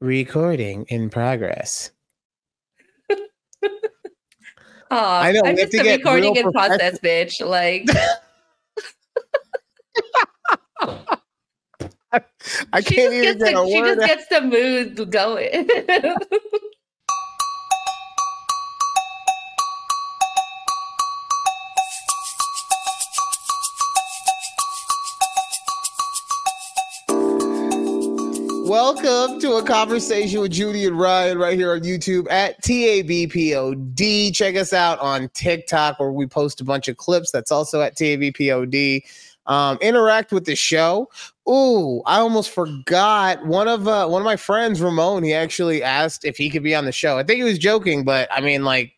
Recording in progress. Aw, I know, I'm just a recording in process, bitch. Like, I can't even gets get a the, she just gets the mood going. Welcome to a conversation with Judy and Ryan right here on YouTube at TABPOD. Check us out on TikTok where we post a bunch of clips. That's also at TABPOD. Um, interact with the show. Ooh, I almost forgot one of uh, one of my friends, Ramon. He actually asked if he could be on the show. I think he was joking, but I mean, like,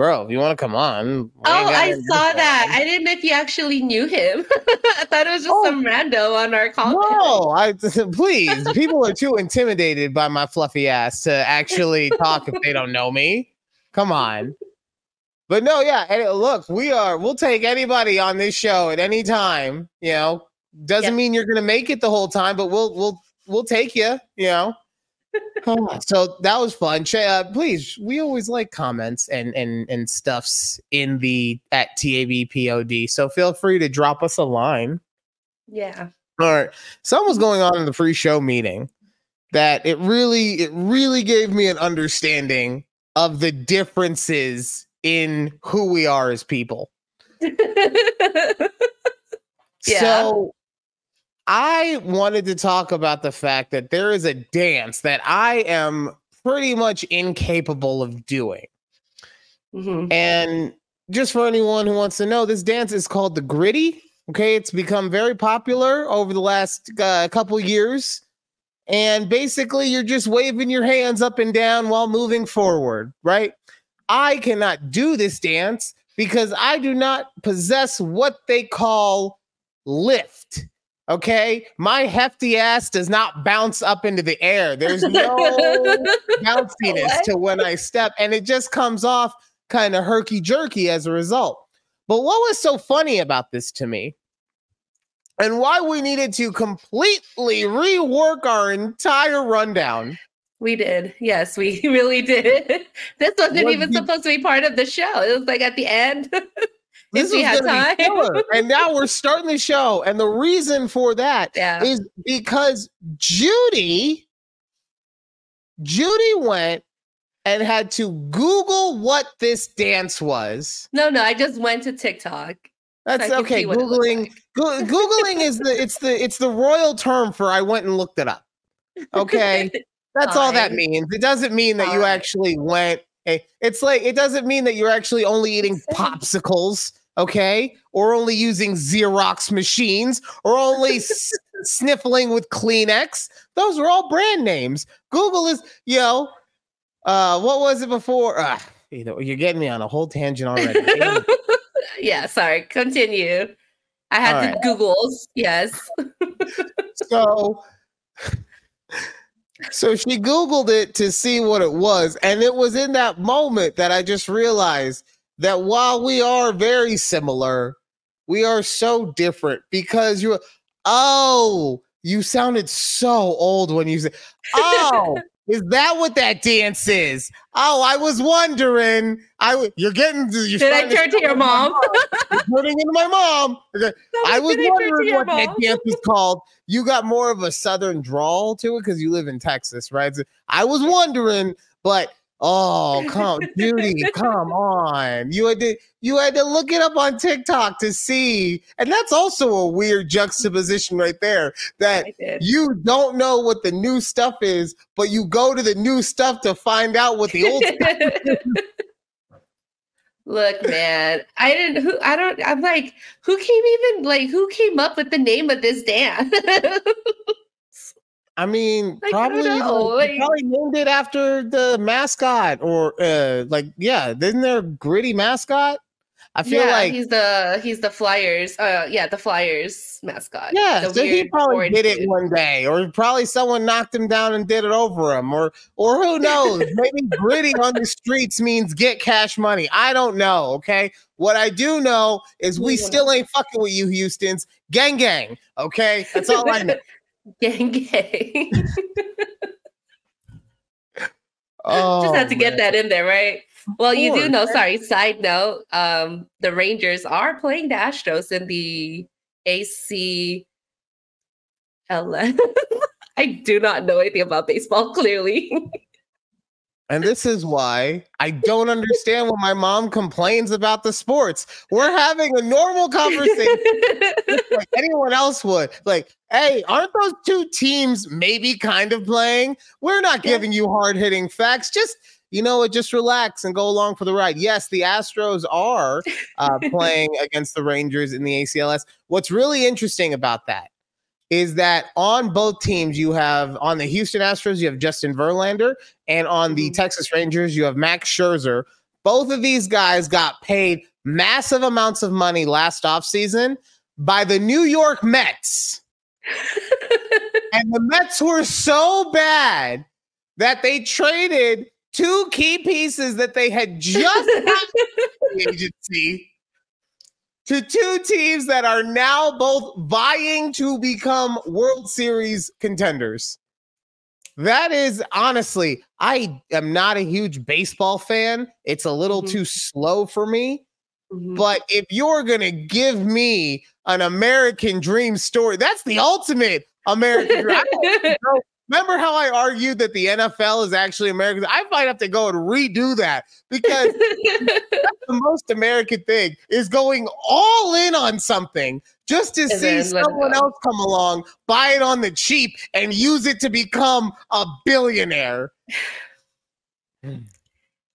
bro, if you want to come on, oh, I saw that. I didn't know if you actually knew him. I thought it was just Oh. some rando on our call. No, I please. People are too intimidated by my fluffy ass to actually talk if they don't know me. Come on. But no, yeah. And uh, look, we are. We'll take anybody on this show at any time. You know, doesn't Yep. mean you're gonna make it the whole time, but we'll we'll we'll take you. You know. So that was fun. Uh, please, we always like comments and and and stuffs in the at TABPOD. So feel free to drop us a line. Yeah. All right. Something was going on in the pre-show meeting that it really, it really gave me an understanding of the differences in who we are as people. Yeah. So I wanted to talk about the fact that there is a dance that I am pretty much incapable of doing. Mhm. And just for anyone who wants to know, this dance is called the gritty. Okay, it's become very popular over the last uh, couple years. And basically, you're just waving your hands up and down while moving forward, right? I cannot do this dance because I do not possess what they call lift. Okay, my hefty ass does not bounce up into the air. There's no bounciness What? to when I step, and it just comes off kind of herky jerky as a result. But what was so funny about this to me, and why we needed to completely rework our entire rundown? We did. Yes, we really did. This wasn't Was even the- supposed to be part of the show. It was like at the end. This we had gonna be time. killer. and now we're starting the show, and the reason for that yeah. is because Judy, Judy went and had to Google what this dance was. No, no, I just went to TikTok. That's I can okay. see what it looks Googling, like. Goo- Googling is the it's the it's the royal term for I went and looked it up. Okay, that's all that means. It doesn't mean that you actually went. It's like it doesn't mean that you're actually only eating popsicles, okay, or only using Xerox machines, or only s- sniffling with Kleenex. Those are all brand names. Google is, yo, uh, what was it before? Uh, you know, you're getting me on a whole tangent already. yeah, sorry. Continue. I had All the right. Googles. Yes. so so she googled it to see what it was and it was in that moment that i just realized that while we are very similar we are so different because you oh you sounded so old when you said oh is that what that dance is oh i was wondering i w- you're getting you're Did I turn to your like my mom? You're turning into my mom Okay. I was to wondering your what that dance was called. You got more of a southern drawl to it because you live in Texas, right? So I was wondering, but oh, come, Judy, come on. You had to you had to look it up on TikTok to see, and that's also a weird juxtaposition right there. That you don't know what the new stuff is, but you go to the new stuff to find out what the old stuff Look, man, I didn't. Who I don't. I'm like, who came even like who came up with the name of this dance? I mean, Like, probably know, like, like- probably named it after the mascot or uh like yeah, isn't there a gritty mascot? I feel yeah, like he's the he's the Flyers. Uh, yeah, the Flyers mascot. yeah, so he probably did it dude. one day, or probably someone knocked him down and did it over him, or or who knows? Maybe gritty on the streets means get cash money. I don't know. Okay, what I do know is we still ain't fucking with you, Houston's gang gang. Okay, that's all I know. Gang gang. Oh, Just had to get man. that in there, right? Well, you do know, sorry, side note, um, the Rangers are playing the Astros in the AC I do not know anything about baseball, clearly. And this is why I don't understand when my mom complains about the sports. We're having a normal conversation like anyone else would. Like, hey, aren't those two teams maybe kind of playing? We're not giving you hard hitting facts. Just, you know what, just relax and go along for the ride. Yes, the Astros are uh, playing against the Rangers in the ACLS. What's really interesting about that is that on both teams, you have on the Houston Astros, you have Justin Verlander, and on the Mhm. Texas Rangers, you have Max Scherzer. Both of these guys got paid massive amounts of money last offseason by the New York Mets. And the Mets were so bad that they traded two key pieces that they had just got from the agency to two teams that are now both vying to become World Series contenders. That is honestly, I am not a huge baseball fan. It's a little Mhm. too slow for me. Mhm. But if you're going to give me an American dream story, that's the ultimate American dream. I don't Remember how I argued that the NFL is actually American? I might have to go and redo that because the most American thing is going all in on something just to And see then let it someone else come along, buy it on the cheap, and use it to become a billionaire.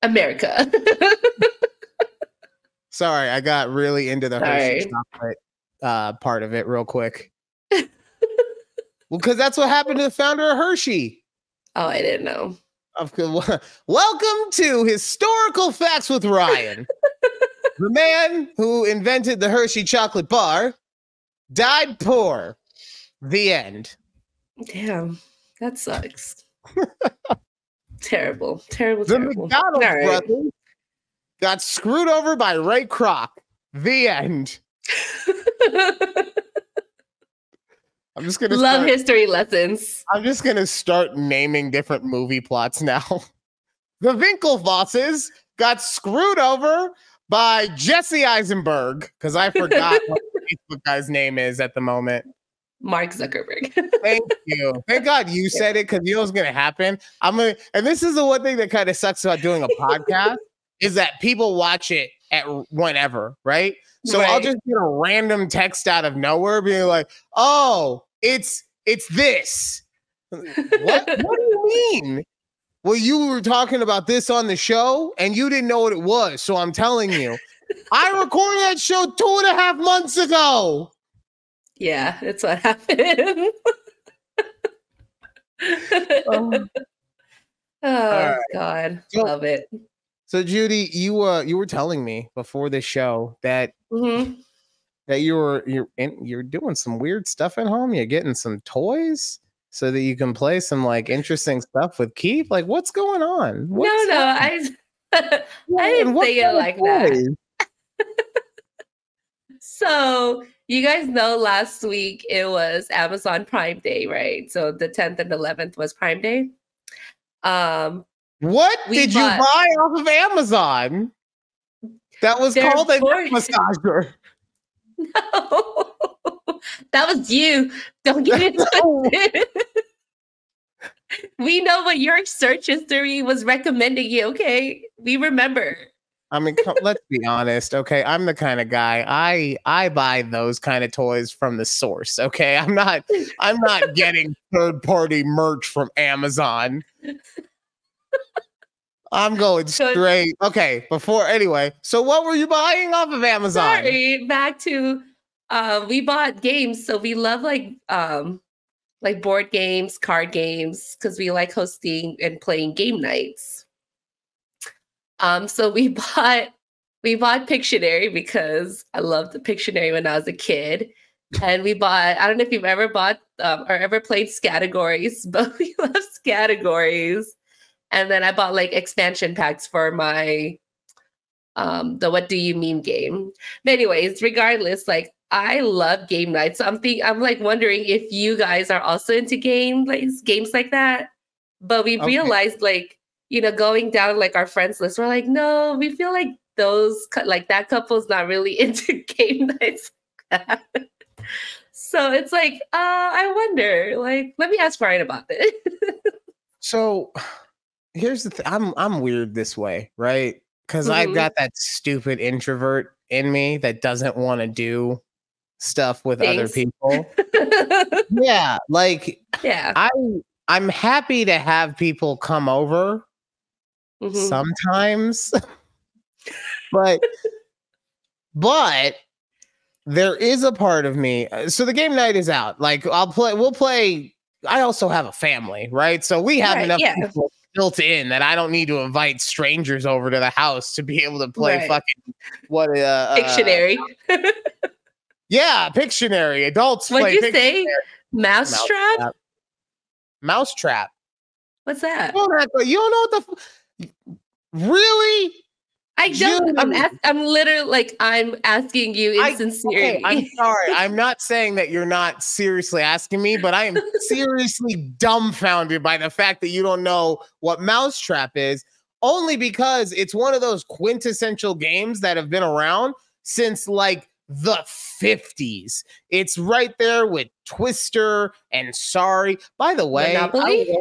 America. Sorry, I got really into the Hershey chocolate uh, part of it real quick. well, because that's what happened to the founder of Hershey. oh, I didn't know. Welcome to Historical Facts with Ryan. the man who invented the Hershey chocolate bar died poor. The end. Damn, that sucks. terrible, terrible, The terrible. McDonald's right. brothers got screwed over by Ray Kroc. The end. I'm just gonna Love start, history lessons. I'm just gonna start naming different movie plots now. the Winklevosses got screwed over by Jesse Eisenberg because I forgot what the Facebook guy's name is at the moment. Mark Zuckerberg. Thank you. Thank God you said it because you know what's gonna happen. I'm gonna, and this is the one thing that kind of sucks about doing a podcast is that people watch it at whenever, right? So I'll just get a random text out of nowhere, being like, "Oh, it's it's this." what? What do you mean? Well, you were talking about this on the show, and you didn't know what it was. So I'm telling you, I recorded that show two and a half months ago. yeah, that's what happened. Oh. oh right. God, So- love it. So Judy, you uh you were telling me before this show that Mhm. That you were you're in, you're doing some weird stuff at home. You're getting some toys so that you can play some like interesting stuff with Keith. Like, what's going on? No, What's no, happening? I I didn't say it like that. So you guys know last week it was Amazon Prime Day, right? So the 10th and 11th was Prime Day. Um, What did bought- you buy off of Amazon? That was They're called a board- massager. that was you. Don't get it twisted. we know what your search history was recommending you, okay? We remember. I mean, let's be honest, okay? I'm the kind of guy I I buy those kind of toys from the source, okay? I'm not I'm not getting third party merch from Amazon. I'm going straight. Okay, before anyway. So what were you buying off of Amazon? Sorry, back to uh, we bought games, so we love like um like board games, card games, because we like hosting and playing game nights. Um, so we bought we bought Pictionary because I loved the Pictionary when I was a kid. And we bought, I don't know if you've ever bought um, or ever played Scattergories, but we love Scattergories. And then I bought like expansion packs for my um the What Do You Meme game. But anyways, regardless, like I love game nights. So I'm think I'm like wondering if you guys are also into game like games like that. But we Okay. realized like you know, going down like our friends list, we're like, no, we feel like those like that couple's not really into game nights. so it's like, uh, I wonder. Like, let me ask Ryan about this. so here's the thing. I'm I'm weird this way, right? Because mm-hmm. I've got that stupid introvert in me that doesn't want to do stuff with Thanks. other people. yeah, like yeah. I I'm happy to have people come over mm-hmm. sometimes. but but there is a part of me. Uh, so the game night is out. Like I'll play we'll play I also have a family, right? So we have right, enough yeah. people built in that I don't need to invite strangers over to the house to be able to play right. fucking what uh, Pictionary. Uh, yeah, Pictionary. Adults What'd play you Pictionary. say? Mousetrap? Mousetrap. Mousetrap. What's that? You don't, you don't know what the f- really? I don't. I'm, ask, I'm literally like I'm asking you in I, sincerity. Okay, I'm sorry. I'm not saying that you're not seriously asking me, but I am seriously dumbfounded by the fact that you don't know what Mousetrap is. Only because it's one of those quintessential games that have been around since like the 50s. It's right there with Twister and Sorry. By the way, Monopoly?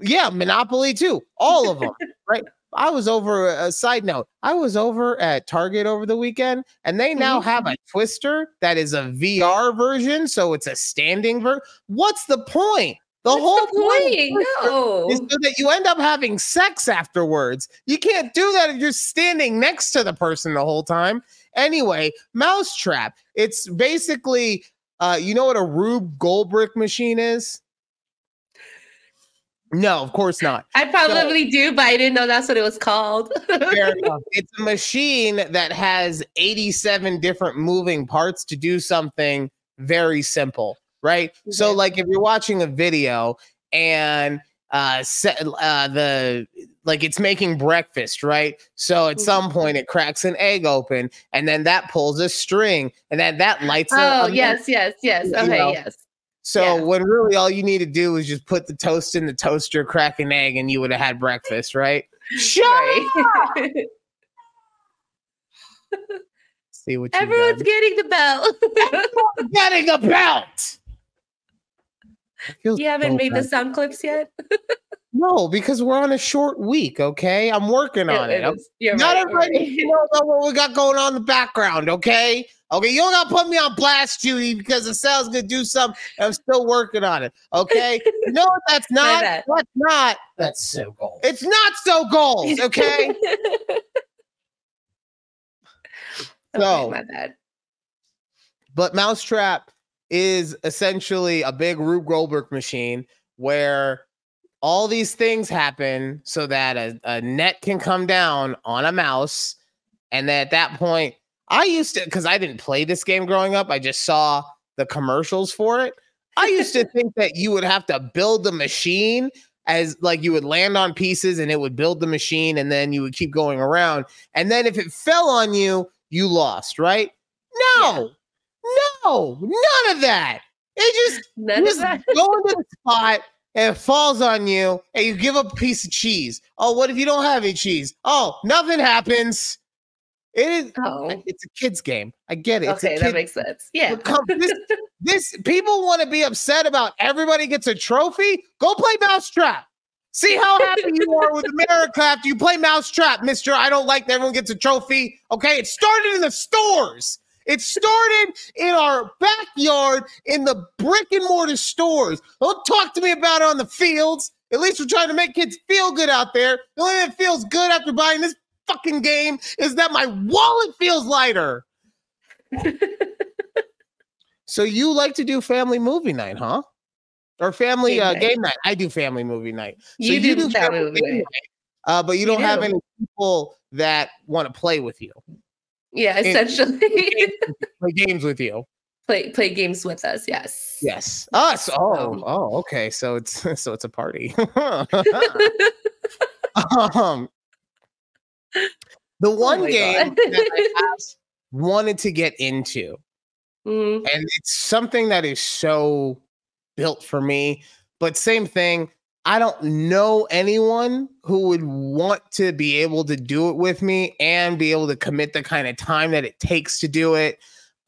yeah, Monopoly too. All of them, right? I was over a side note. I was over at Target over the weekend, and they now mm-hmm. have a Twister that is a VR version, so it's a standing version. What's the point? The What's whole the point, no. is so that you end up having sex afterwards. You can't do that if you're standing next to the person the whole time. Anyway, Mousetrap. It's basically, uh, you know what a Rube Goldberg machine is? No, of course not. I probably so, do, but I didn't know that's what it was called. It's a machine that has 87 different moving parts to do something very simple, right? Okay. So, like if you're watching a video and uh, set, uh the like it's making breakfast right so at mm-hmm. some point it cracks an egg open and then that pulls a string and then that lights up. oh yes yes yes okay know? yes so yeah. when really all you need to do is just put the toast in the toaster, crack an egg, and you would have had breakfast, right? Shut right. See what everyone's getting the belt. getting a belt. You haven't so made bad. the sound clips yet. no, because we're on a short week. Okay, I'm working on it. it. Not right, everybody right. knows what we got going on in the background. Okay, Okay, you don't gotta put me on blast, Judy, because the sales gonna do something. I'm still working on it. Okay, no, that's not. That's not. That's so gold. It's not so gold. Okay. so my bad. But Mousetrap is essentially a big Rube Goldberg machine where all these things happen so that a, a net can come down on a mouse, and then at that point I used to because I didn't play this game growing up. I just saw the commercials for it. I used to think that you would have to build the machine as like you would land on pieces and it would build the machine and then you would keep going around. And then if it fell on you, you lost, right? No, yeah. no, none of that. It just, none just go into the spot and it falls on you and you give up a piece of cheese. Oh, what if you don't have any cheese? Oh, nothing happens. It is. Oh. It's a kids game. I get it. Okay, that makes sense. Yeah. this, this people want to be upset about everybody gets a trophy. Go play Mousetrap. See how happy you are with America after you play Mousetrap, Mister. I don't like that everyone gets a trophy. Okay, it started in the stores. It started in our backyard in the brick and mortar stores. Don't talk to me about it on the fields. At least we're trying to make kids feel good out there. The only thing that feels good after buying this fucking game is that my wallet feels lighter. so you like to do family movie night, huh? Or family game, uh, night. game night? I do family movie night. So you, you do, family movie night. night. Uh, but you, you don't do. have any people that want to play with you. Yeah, essentially. play games with you. Play play games with us. Yes. Yes. Us. Oh. Oh. Okay. So it's so it's a party. um. The oh one oh game that I wanted to get into, mm-hmm. and it's something that is so built for me, but same thing. I don't know anyone who would want to be able to do it with me and be able to commit the kind of time that it takes to do it.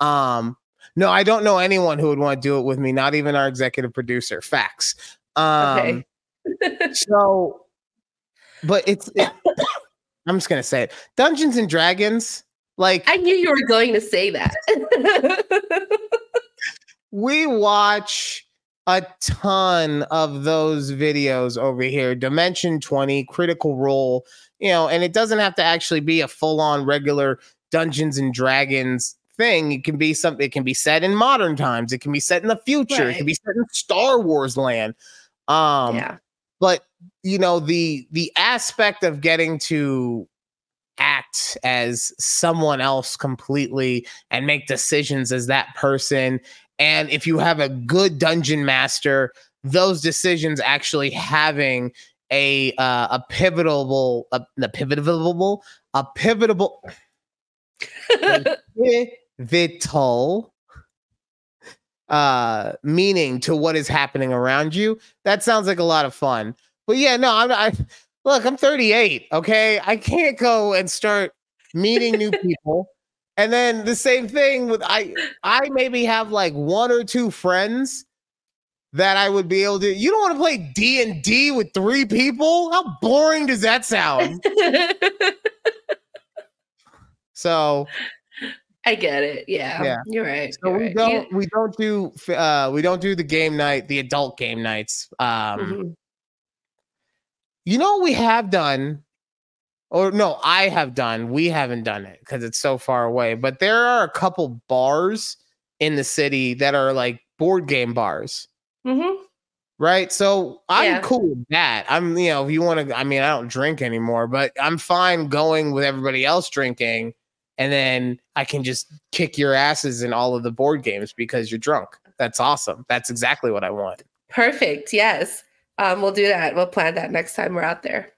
Um, no, I don't know anyone who would want to do it with me, not even our executive producer. Facts. Um, Okay. so, but it's, it, I'm just going to say it Dungeons and Dragons, like, I knew you were going to say that. we watch a ton of those videos over here. Dimension 20 critical role you know and it doesn't have to actually be a full-on regular dungeons and dragons thing. It can be something it can be set in modern times. It can be set in the future. It can be set in star wars land. Um yeah. but you know the the aspect of getting to act as someone else completely and make decisions as that person and if you have a good dungeon master those decisions actually having a uh, a pivotal a, a pivotal a pivotal pivotal uh meaning to what is happening around you that sounds like a lot of fun. But yeah no i'm i look i'm 38 okay? I can't go and start meeting new people and then the same thing with i i maybe have like one or two friends that i would be able to you don't want to play d&d with three people how boring does that sound so I get it. Yeah. Yeah. You're right. So you're we right. don't we don't do uh we don't do the game night, the adult game nights. Um Mhm. you know what we have done or no, I have done. We haven't done it because it's so far away, but there are a couple bars in the city that are like board game bars. Mhm. Right. So I'm Yeah. cool with that. I'm, you know, if you want to, I mean, I don't drink anymore, but I'm fine going with everybody else drinking. And then I can just kick your asses in all of the board games because you're drunk. That's awesome. That's exactly what I want. Perfect. Yes. Um, we'll do that. We'll plan that next time we're out there.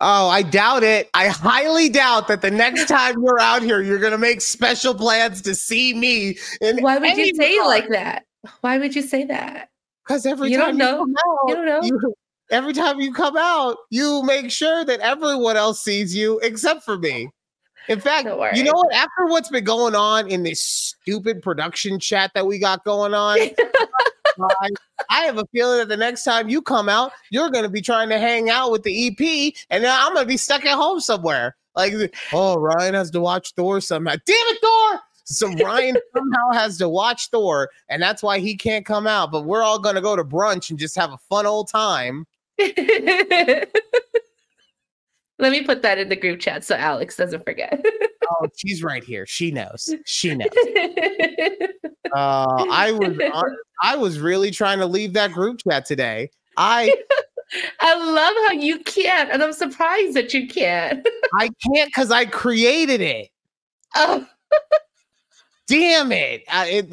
Oh, I doubt it. I highly doubt that the next time you're out here, you're going to make special plans to see me. Why would you say regard. like that? Why would you say that? Because every You time don't know? you come out, You don't know? you- every time you come out, you make sure that everyone else sees you except for me. In fact, you know what? After what's been going on in this stupid production chat that we got going on, I, I have a feeling that the next time you come out, you're going to be trying to hang out with the EP, and then I'm going to be stuck at home somewhere. Like, oh, Ryan has to watch Thor somehow. Damn it, Thor! So Ryan somehow has to watch Thor, and that's why he can't come out. But we're all going to go to brunch and just have a fun old time. Let me put that in the group chat so Alex doesn't forget. Oh, she's right here. She knows. She knows. Uh, I was on- I was really trying to leave that group chat today. I I love how you can't, and I'm surprised that you can't. I can't because I created it. Oh, Damn it! I, it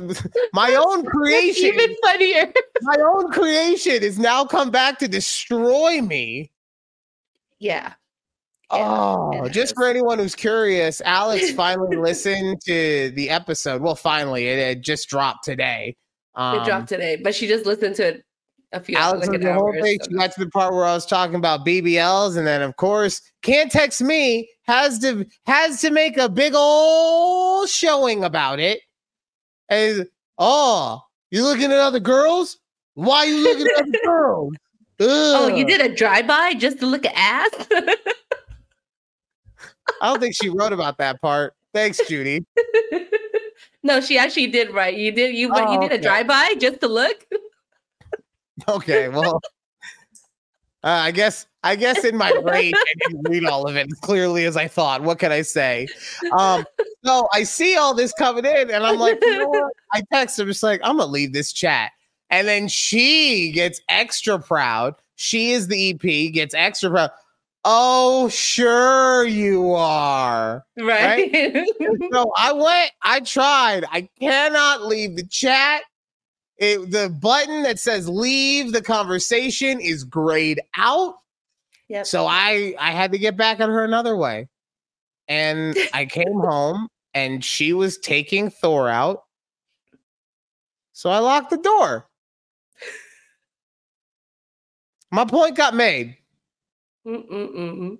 my own that's creation. even funnier. my own creation has now come back to destroy me. Yeah. Oh, just for anyone who's curious, Alex finally listened to the episode. Well, finally, it, it just dropped today. Um, It dropped today, but she just listened to it a few Alex like the whole thing. so She got to the part where I was talking about BBLs, and then of course, can't text me has to has to make a big old showing about it. And oh, you looking at other girls? Why are you looking at other girls? Oh, you did a drive-by just to look at ass? I don't think she wrote about that part. Thanks, Judy. no, she actually did write. You did you went- you Oh, did okay. a drive-by just to look? Okay, well, uh, I guess I guess in my rage I didn't read all of it as clearly as I thought. What can I say? Um, so I see all this coming in, and I'm like, you know? I text her just like, I'm gonna leave this chat, and then she gets extra proud. She is the EP, gets extra proud. Oh, sure you are. Right. So I went, I tried. I cannot leave the chat. It, the button that says leave the conversation is grayed out. yep. So I I had to get back at her another way. And I came home and she was taking Thor out. So I locked the door. My point got made. Mm-mm-mm.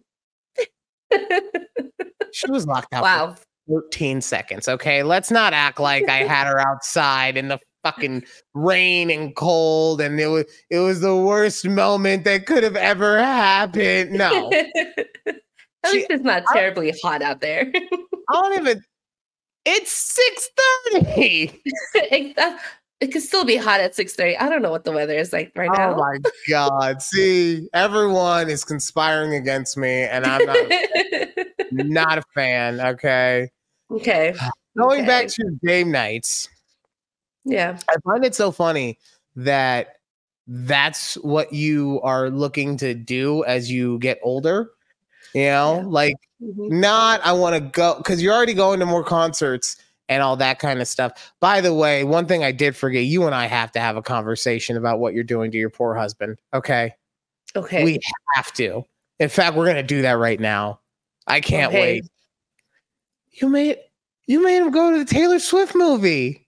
She was locked out wow. for 13 seconds. Okay. Let's not act like I had her outside in the fucking rain and cold and it was it was the worst moment that could have ever happened. No. At She- least it's not I- terribly hot out there. I don't even it's 6:30. it, uh, it could still be hot at 6:30. I don't know what the weather is like right now. Oh now. my god. See, everyone is conspiring against me and I'm not not a fan, okay? okay. Going back to game nights. Yeah. I find it so funny that that's what you are looking to do as you get older. You know, Yeah. like Mhm. not I want to go because you're already going to more concerts and all that kind of stuff. By the way, one thing I did forget, you and I have to have a conversation about what you're doing to your poor husband. Okay. Okay. We have to. In fact, we're gonna do that right now. I can't Okay. wait. You made you made him go to the Taylor Swift movie.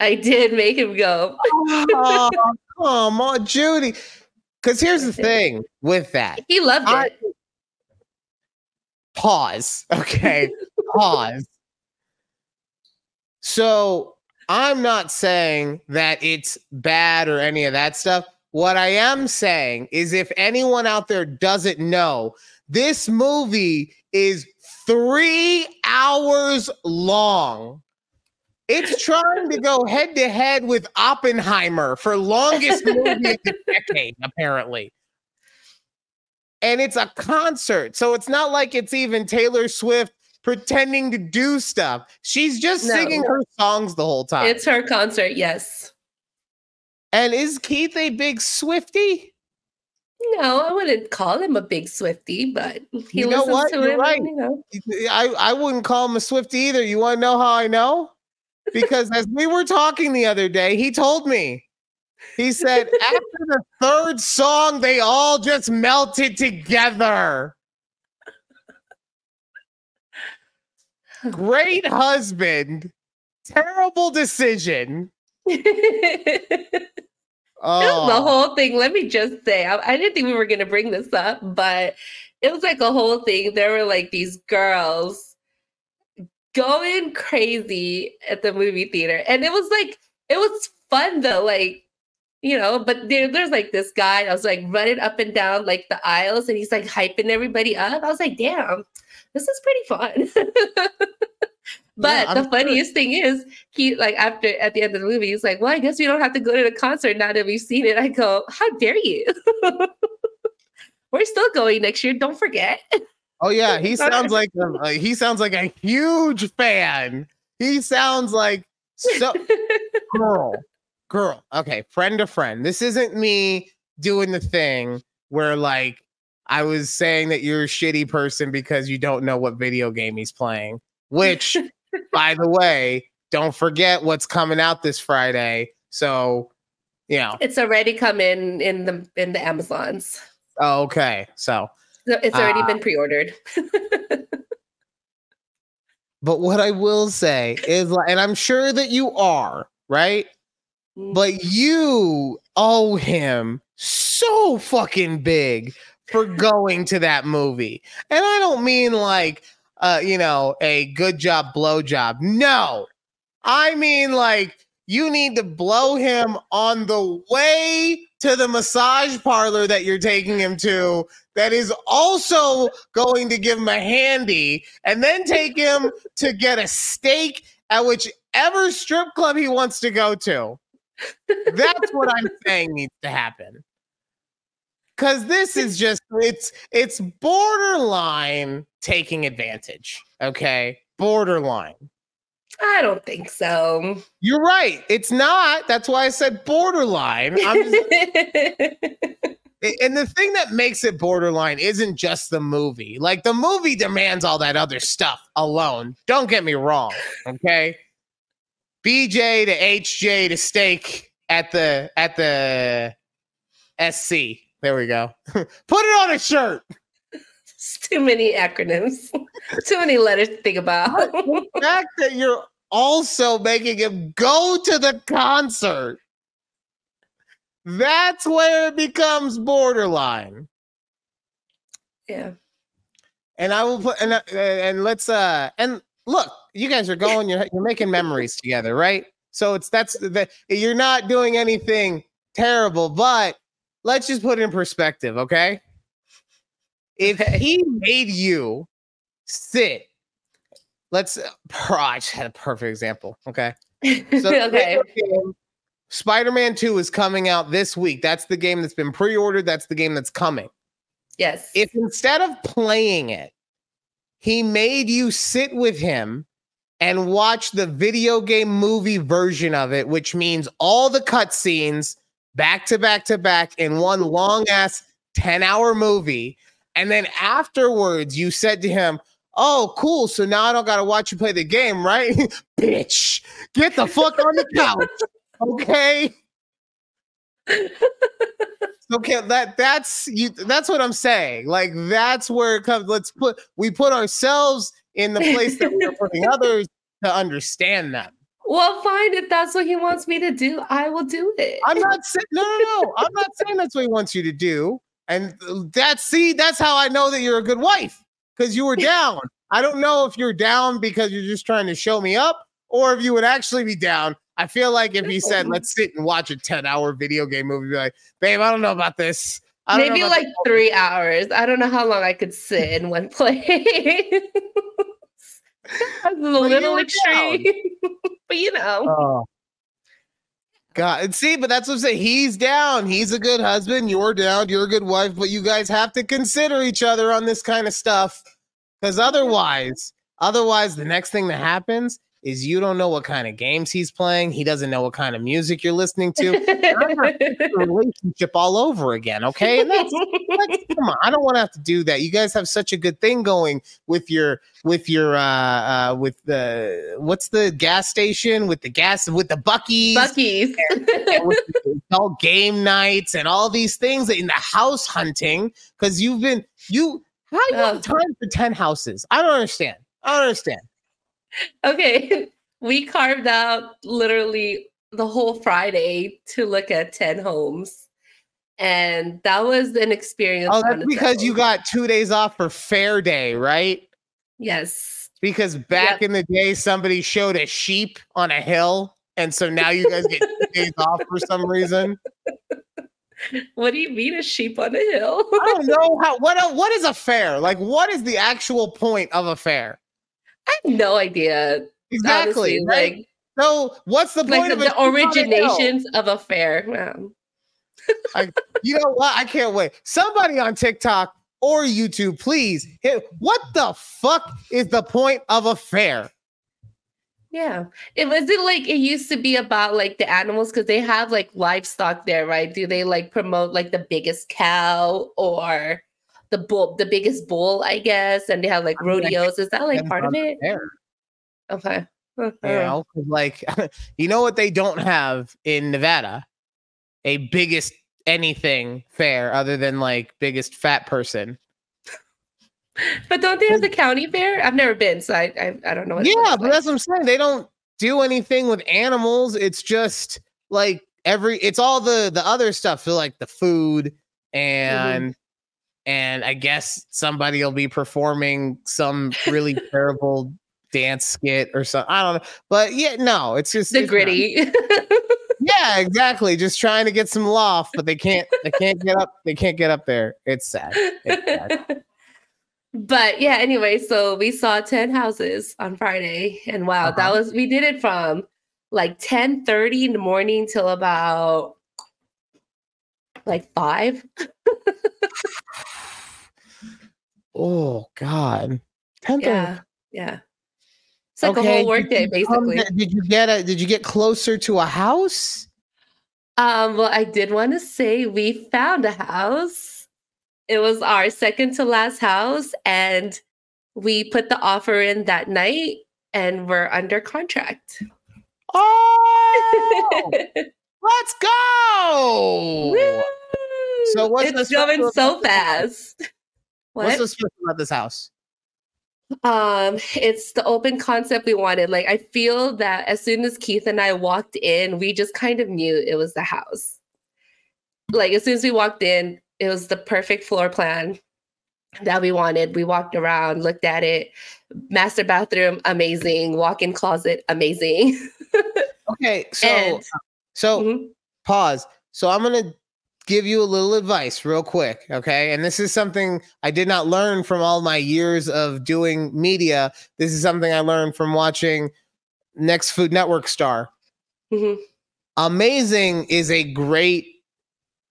I did make him go. oh, come on, Judy. Because here's the thing with that. He loved I- it. Pause. Okay. Pause. So I'm not saying that it's bad or any of that stuff. What I am saying is if anyone out there doesn't know, this movie is three hours long. It's trying to go head to head with Oppenheimer for longest movie of the decade, apparently. And it's a concert. So it's not like it's even Taylor Swift pretending to do stuff. She's just No. singing her songs the whole time. It's her concert. Yes. and is Keith a big Swiftie? No, I wouldn't call him a big Swiftie, but he You know listens what? to You're it. right. You know. I, I wouldn't call him a Swiftie either. You want to know how I know? Because as we were talking the other day, he told me. He said after the third song, they all just melted together. Great husband. Terrible decision. Oh, the whole thing. Let me just say, I, I didn't think we were going to bring this up, but it was like a whole thing. There were like these girls going crazy at the movie theater, and it was like it was fun though. Like you know, but there, there's like this guy. I was like running up and down like the aisles, and he's like hyping everybody up. I was like, damn, this is pretty fun. But I'm the sure. funniest thing is, he like after at the end of the movie, he's like, "Well, I guess we don't have to go to the concert now that we've seen it." I go, "How dare you? We're still going next year. Don't forget." Oh yeah, he sounds like a, he sounds like a huge fan. He sounds like so girl, girl. Okay, friend to friend. This isn't me doing the thing where like I was saying that you're a shitty person because you don't know what video game he's playing. Which, by the way, don't forget what's coming out this Friday. So, you know, it's already come in in the in the Amazons. oh, okay. So, So It's already Ah. been pre-ordered. but what I will say is, and I'm sure that you are right. but you owe him so fucking big for going to that movie. And I don't mean like uh, you know, a good job blow job. No. I mean like you need to blow him on the way to the massage parlor that you're taking him to that is also going to give him a handy and then take him to get a steak at whichever strip club he wants to go to. That's what I'm saying needs to happen. Cause this is just it's it's borderline taking advantage. Okay. Borderline. I don't think so. You're right. It's not. That's why I said borderline. Just, and the thing that makes it borderline isn't just the movie. Like the movie demands all that other stuff alone. Don't get me wrong. Okay. BJ to HJ to steak at the at the SC. There we go. Put it on a shirt. It's too many acronyms. too many letters to think about. The fact that you're also making him go to the concert That's where it becomes borderline. Yeah. And I will put and uh, and let's uh and look, you guys are going. You're you're making memories together, right? So it's that's the you're not doing anything terrible, but let's just put it in perspective, okay? If he made you sit, let's. Oh, I just had a perfect example. Okay, so okay. Spider-Man Two is coming out this week. That's the game that's been pre-ordered. That's the game that's coming. Yes. If instead of playing it, he made you sit with him and watch the video game movie version of it, which means all the cutscenes back to back to back in one long ass 10 hour movie. And then afterwards, you said to him, Oh, cool. So now I don't got to watch you play the game, right? Bitch, get the fuck on the couch. Okay. Okay, that that's you that's what I'm saying. Like that's where it comes. Let's put we put ourselves in the place that we are putting others to understand them. Well, fine. If that's what he wants me to do, I will do it. I'm not saying no, no, no. I'm not saying that's what he wants you to do. And that's see, that's how I know that you're a good wife because you were down. I don't know if you're down because you're just trying to show me up, or if you would actually be down. I feel like if he said, "Let's sit and watch a 10 hour video game movie," be like, "Babe, I don't know about this." I don't know Maybe like three hours. I don't know how long I could sit in one place. That's a little extreme, but you know. Oh. God, and see, but that's what I'm saying. He's down. He's a good husband. You're down. You're a good wife. But you guys have to consider each other on this kind of stuff, because otherwise, otherwise, the next thing that happens is you don't know what kind of games he's playing. He doesn't know what kind of music you're listening to. Relationship all over again. Okay, and that's like, come on, I don't want to have to do that. You guys have such a good thing going with your with your uh uh with the what's the gas station with the gas with the Buc-ee's Buc-ee's. with the- all game nights and all these things in the house hunting because you've been you how you have Oh. time for 10 houses? I don't understand. I don't understand. okay. We carved out literally the whole Friday to look at 10 homes. And that was an experience. Oh, that's because you got two days off for fair day, right? Yes. Because back in the day, somebody showed a sheep on a hill, and so now you guys get two days off for some reason. What do you mean a sheep on a hill? I don't know how. What what is a fair? Like, what is the actual point of a fair? I have no idea. Exactly. honestly, right? Like, so, what's the like point the, of the sheep on a hill? originations of a fair. You know what? I can't wait. Somebody on TikTok or YouTube, please hit. What the fuck is the point of a fair? yeah. It wasn't like it used to be about like the animals because they have like livestock there, right? Do they like promote like the biggest cow or the bull, the biggest bull, I guess? And they have like I mean, I rodeos. Is that like part of it? Okay. You uh-huh. know, 'cause, like you know what they don't have in Nevada? A biggest anything fair other than like biggest fat person. But don't they have the county fair? I've never been, so I I, I don't know. What Yeah, but like. that's what I'm saying. They don't do anything with animals. It's just like every it's all the the other stuff. So like the food mm-hmm. and and I guess somebody will be performing some really terrible dance skit or something. I don't know. But yeah, no, it's just the it's gritty. Yeah, exactly. Just trying to get some loft, but they can't they can't get up, they can't get up there. It's sad. It's sad. but yeah, anyway, so we saw 10 houses on Friday. And wow, that Uh-huh. was we did it from like 10 30 in the morning till about like five. Oh God. Ten Yeah. Yeah. It's like a whole work day, did you come basically. did you get a did you get closer to a house? Um, well, I did want to say we found a house. It was our second to last house, and we put the offer in that night and we're under contract. Oh let's go. Woo! So what's it's going so about fast. What's What? so special about this house? Um, it's the open concept we wanted. Like I feel that as soon as Keith and I walked in, we just kind of knew it was the house. like as soon as we walked in, it was the perfect floor plan that we wanted. We walked around, looked at it. Master bathroom, amazing. Walk-in closet, amazing. Okay, so And- so Mhm. pause. So I'm gonna give you a little advice real quick, okay? And this is something I did not learn from all my years of doing media. This is something I learned from watching Next Food Network Star. Mhm. Amazing is a great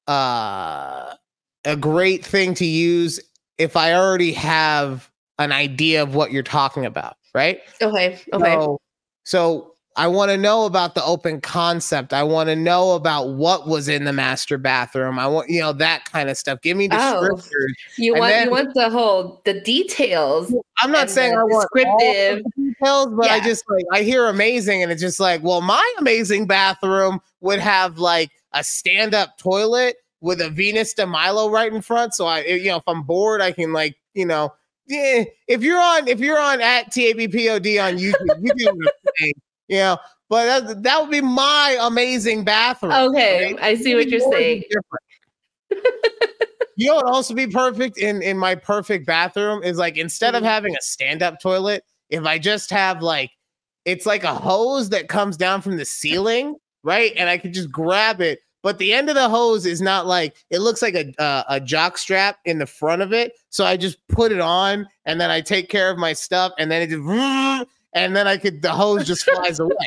uh a great thing to use if I already have an idea of what you're talking about, right? Okay. Okay. So, so I want to know about the open concept. I want to know about what was in the master bathroom. I want, you know, that kind of stuff. Give me Oh. descriptors. you and want then- you want the whole the details. I'm not saying I want descriptive- details, but I just like I hear amazing, and it's just like, well, my amazing bathroom would have like a stand-up toilet with a Venus de Milo right in front. So I, you know, if I'm bored, I can like, you know, yeah. If you're on, if you're on at TABPOD on YouTube, you get what I'm saying, you know. But that, that would be my amazing bathroom. Okay, right? I see what you're saying. you know what would also be perfect in in my perfect bathroom is like instead of Mhm. having a stand-up toilet, if I just have like it's like a hose that comes down from the ceiling, right? And I could just grab it, but the end of the hose is not like it looks like a uh, a jock strap in the front of it. So I just put it on and then I take care of my stuff and then it just and then I could the hose just flies away.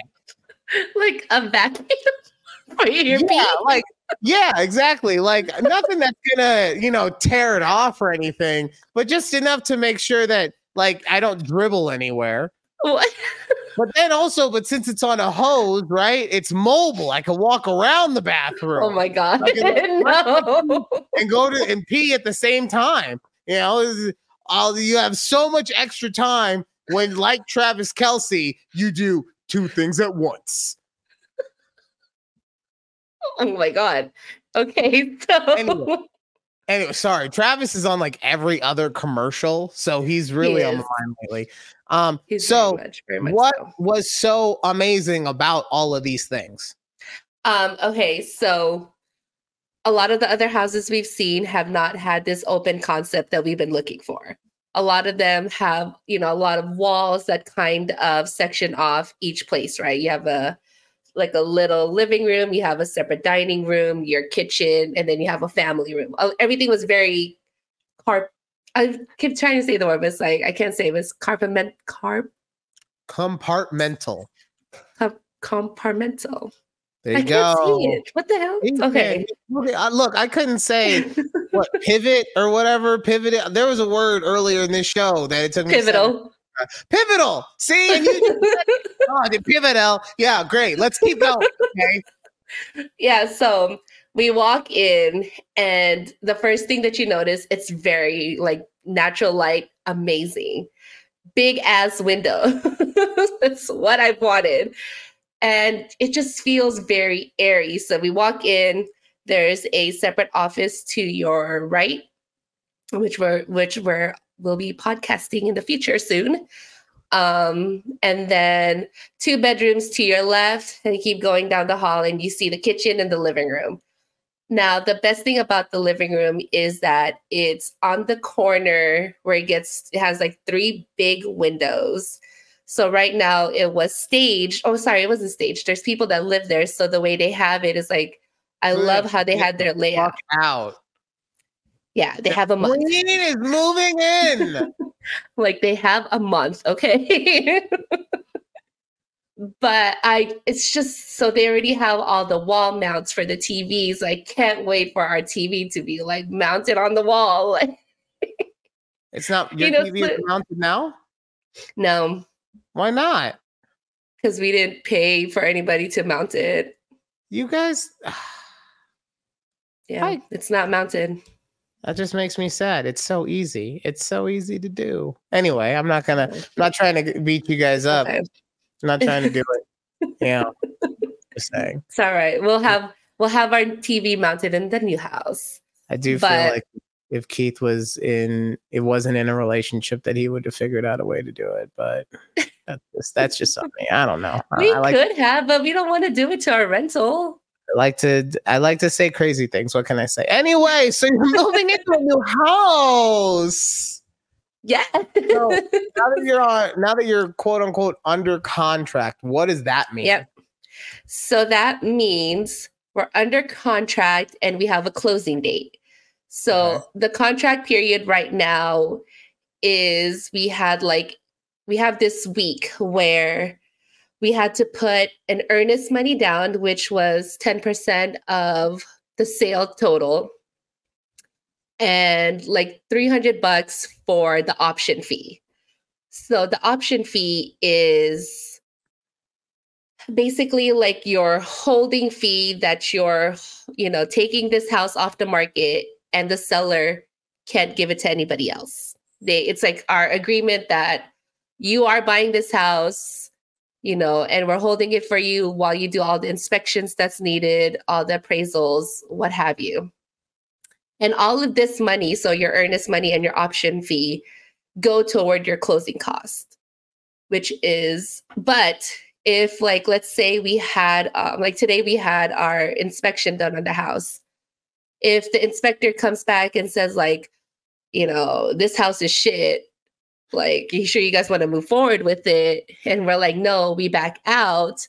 Like a vacuum for your yeah, feet. like yeah, exactly. Like nothing that's gonna, you know, tear it off or anything, but just enough to make sure that like I don't dribble anywhere. What? But then also, but since it's on a hose, right? It's mobile. I can walk around the bathroom Oh my god. No. and go to and pee at the same time. You know, I'll, you have so much extra time when, like Travis Kelce, you do two things at once. Oh my god. Okay, so Anyway. Anyway, sorry, Travis is on like every other commercial, so he's really on the line lately. Um, He's so very much, very much what so. was so amazing about all of these things? Um, okay, so a lot of the other houses we've seen have not had this open concept that we've been looking for. A lot of them have, you know, a lot of walls that kind of section off each place, right? You have a like a little living room, you have a separate dining room, your kitchen, and then you have a family room. Uh, Everything was very carp. I keep trying to say the word, but it's like I can't say it was carpament carp Compartmental. compartmental. There I you can't go. What the hell? You Okay. look, I couldn't say what pivot or whatever pivot. There was a word earlier in this show that it took me. Pivotal. Pivotal. See, and you oh, the pivotal. Yeah, great. Let's keep going. Okay. yeah so we walk in and the first thing that you notice it's very like natural light amazing big ass window that's what i wanted and it just feels very airy. So we walk in there's a separate office to your right which we're which we're will be podcasting in the future soon. Um and then two bedrooms to your left and you keep going down the hall and you see the kitchen and the living room. Now the best thing about the living room is that it's on the corner where it gets it has like three big windows so right now it was staged oh sorry it wasn't staged there's people that live there so the way they have it is like i Good. love how they Get had their the layout out. yeah they have a month Queen is moving in. like they have a month okay but i it's just so they already have all the wall mounts for the tvs i can't wait for our tv to be like mounted on the wall It's not You your know, TV is so- mounted now. no Why not? because we didn't pay for anybody to mount it You guys. yeah I- it's not mounted That just makes me sad. It's so easy. It's so easy to do. Anyway, I'm not gonna. I'm not trying to beat you guys up. Okay. I'm not trying to do it. Yeah. Just saying. it's all right we'll have we'll have our tv mounted in the new house I do But- feel like if Keith was in, it wasn't in a relationship, that he would have figured out a way to do it. But that's just that's just something. I don't know. I- we I like could have but we don't want to do it to our rental I like to I like to say crazy things. What can I say? Anyway, so you're moving into a new house. Yeah. So, now that you're on now that you're quote unquote under contract, what does that mean? Yep. So that means we're under contract and we have a closing date. So Okay. the contract period right now is we had like we have this week where we had to put an earnest money down, which was 10% of the sale total, and like 300 bucks for the option fee. So the option fee is basically like your holding fee that you're, you know, taking this house off the market and the seller can't give it to anybody else. They it's like our agreement that you are buying this house, you know, and we're holding it for you while you do all the inspections that's needed, all the appraisals, what have you. And all of this money, so your earnest money and your option fee, go toward your closing cost, which is, but if like let's say we had um, like today we had our inspection done on the house if the inspector comes back and says like you know this house is shit like you sure you guys want to move forward with it and we're like no we back out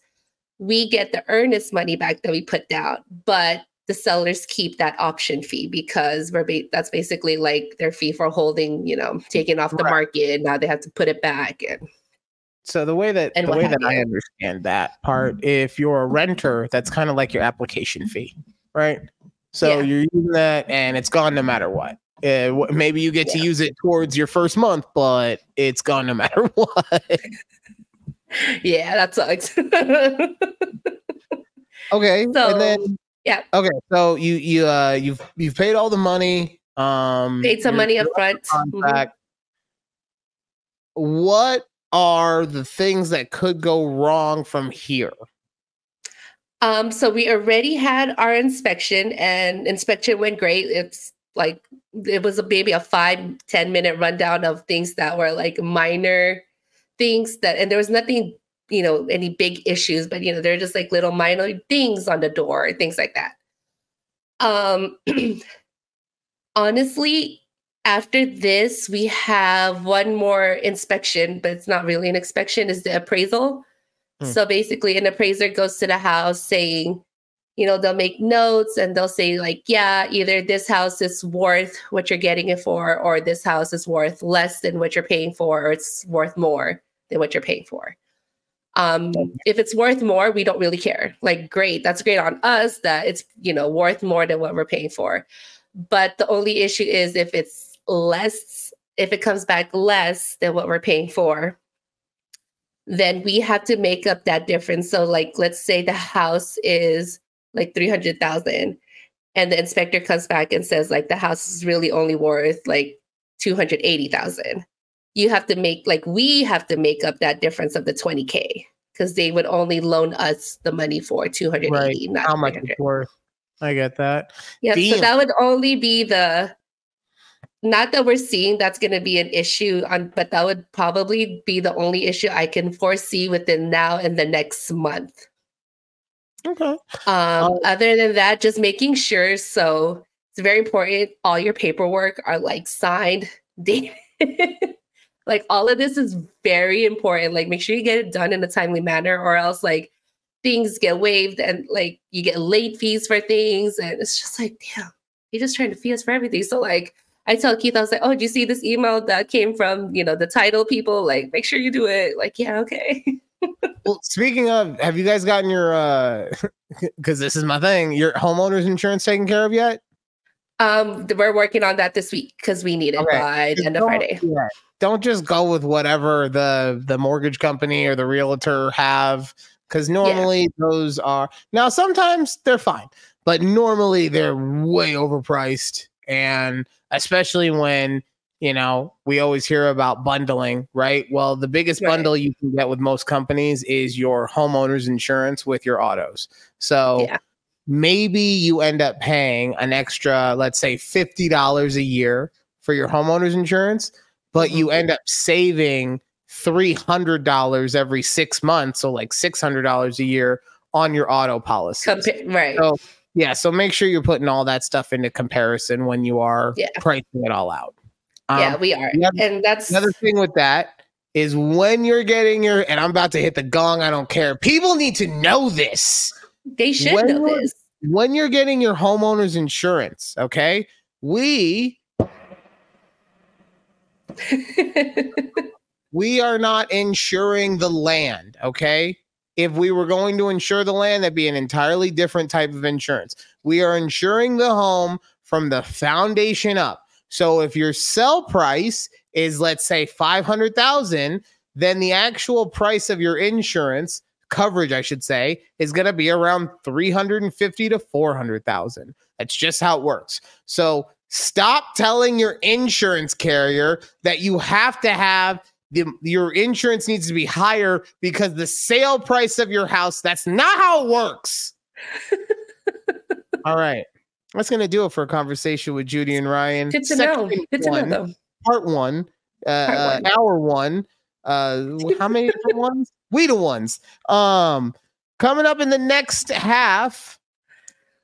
we get the earnest money back that we put down but the sellers keep that option fee because we're ba- that's basically like their fee for holding you know taking off the Right. market now they have to put it back and So the way that And the way that I understand that part, mm-hmm. if you're a renter, that's kind of like your application fee, right? So Yeah. you're using that, and it's gone no matter what. Uh, maybe you get to use it towards your first month, but it's gone no matter what. yeah that sucks okay, So, and then yeah. okay, so you you uh you've you've paid all the money, um, paid some money up front Mhm. What are the things that could go wrong from here? Um, so we already had our inspection and inspection went great. It's like it was a maybe a five, 10 minute rundown of things that were like minor things that and there was nothing, you know, any big issues, but you know, they're just like little minor things on the door, things like that. Um honestly, after this, we have one more inspection, but it's not really an inspection, is the appraisal. Hmm. So basically, an appraiser goes to the house saying, you know, they'll make notes and they'll say, like, yeah, either this house is worth what you're getting it for, or this house is worth less than what you're paying for, or it's worth more than what you're paying for. Um, if it's worth more, we don't really care. Like, great, that's great on us that it's, you know, worth more than what we're paying for. But the only issue is if it's less, if it comes back less than what we're paying for, then we have to make up that difference. So, like, let's say the house is like 300,000 and the inspector comes back and says, like, the house is really only worth like 280,000. You have to make, like, we have to make up that difference of the 20K because they would only loan us the money for 280, not How much 300. it's worth? I get that. Yeah, so that would only be the not that we're seeing that's going to be an issue on but that would probably be the only issue I can foresee within now and the next month. Okay. Um Oh. other than that just making sure so it's very important all your paperwork are like signed dated. like all of this is very important like make sure you get it done in a timely manner or else like things get waived and like you get late fees for things and it's just like damn you're just trying to fee us for everything so like i tell keith i was like oh did you see this email that came from you know the title people? Like make sure you do it. Like yeah okay. Well, speaking of, have you guys gotten your uh because this is my thing, your homeowner's insurance taken care of yet? um we're working on that this week because we need it Okay. by the end of friday. yeah, Don't just go with whatever the the mortgage company or the realtor have because normally those are now sometimes they're fine, but normally they're way overpriced and especially when you know we always hear about bundling, right? Well, the biggest Right. bundle you can get with most companies is your homeowner's insurance with your autos. So Yeah. maybe you end up paying an extra, let's say $50 a year for your homeowner's insurance, but you Mhm. end up saving $300 every six months. So like $600 a year on your auto policy. Compa- right. So yeah, so make sure you're putting all that stuff into comparison when you are Yeah. pricing it all out. yeah, Um, we are. other- and that's Another thing with that is when you're getting your, and I'm about to hit the gong, I don't care. People need to know this. they should when know this. When you're getting your homeowner's insurance, okay? We we are not insuring the land, okay? If we were going to insure the land, that'd be an entirely different type of insurance. We are insuring the home from the foundation up. So if your sell price is let's say 500,000, then the actual price of your insurance coverage I should say is going to be around 350 to 400,000. That's just how it works. So stop telling your insurance carrier that you have to have the, your insurance needs to be higher because the sale price of your house that's not how it works. All right. That's going to do it for a conversation with Judy and Ryan. Good to know. Section Good to know though. Part one, uh, Part uh, hour one. Uh, how many different ones? We the ones. Um, coming up in the next half,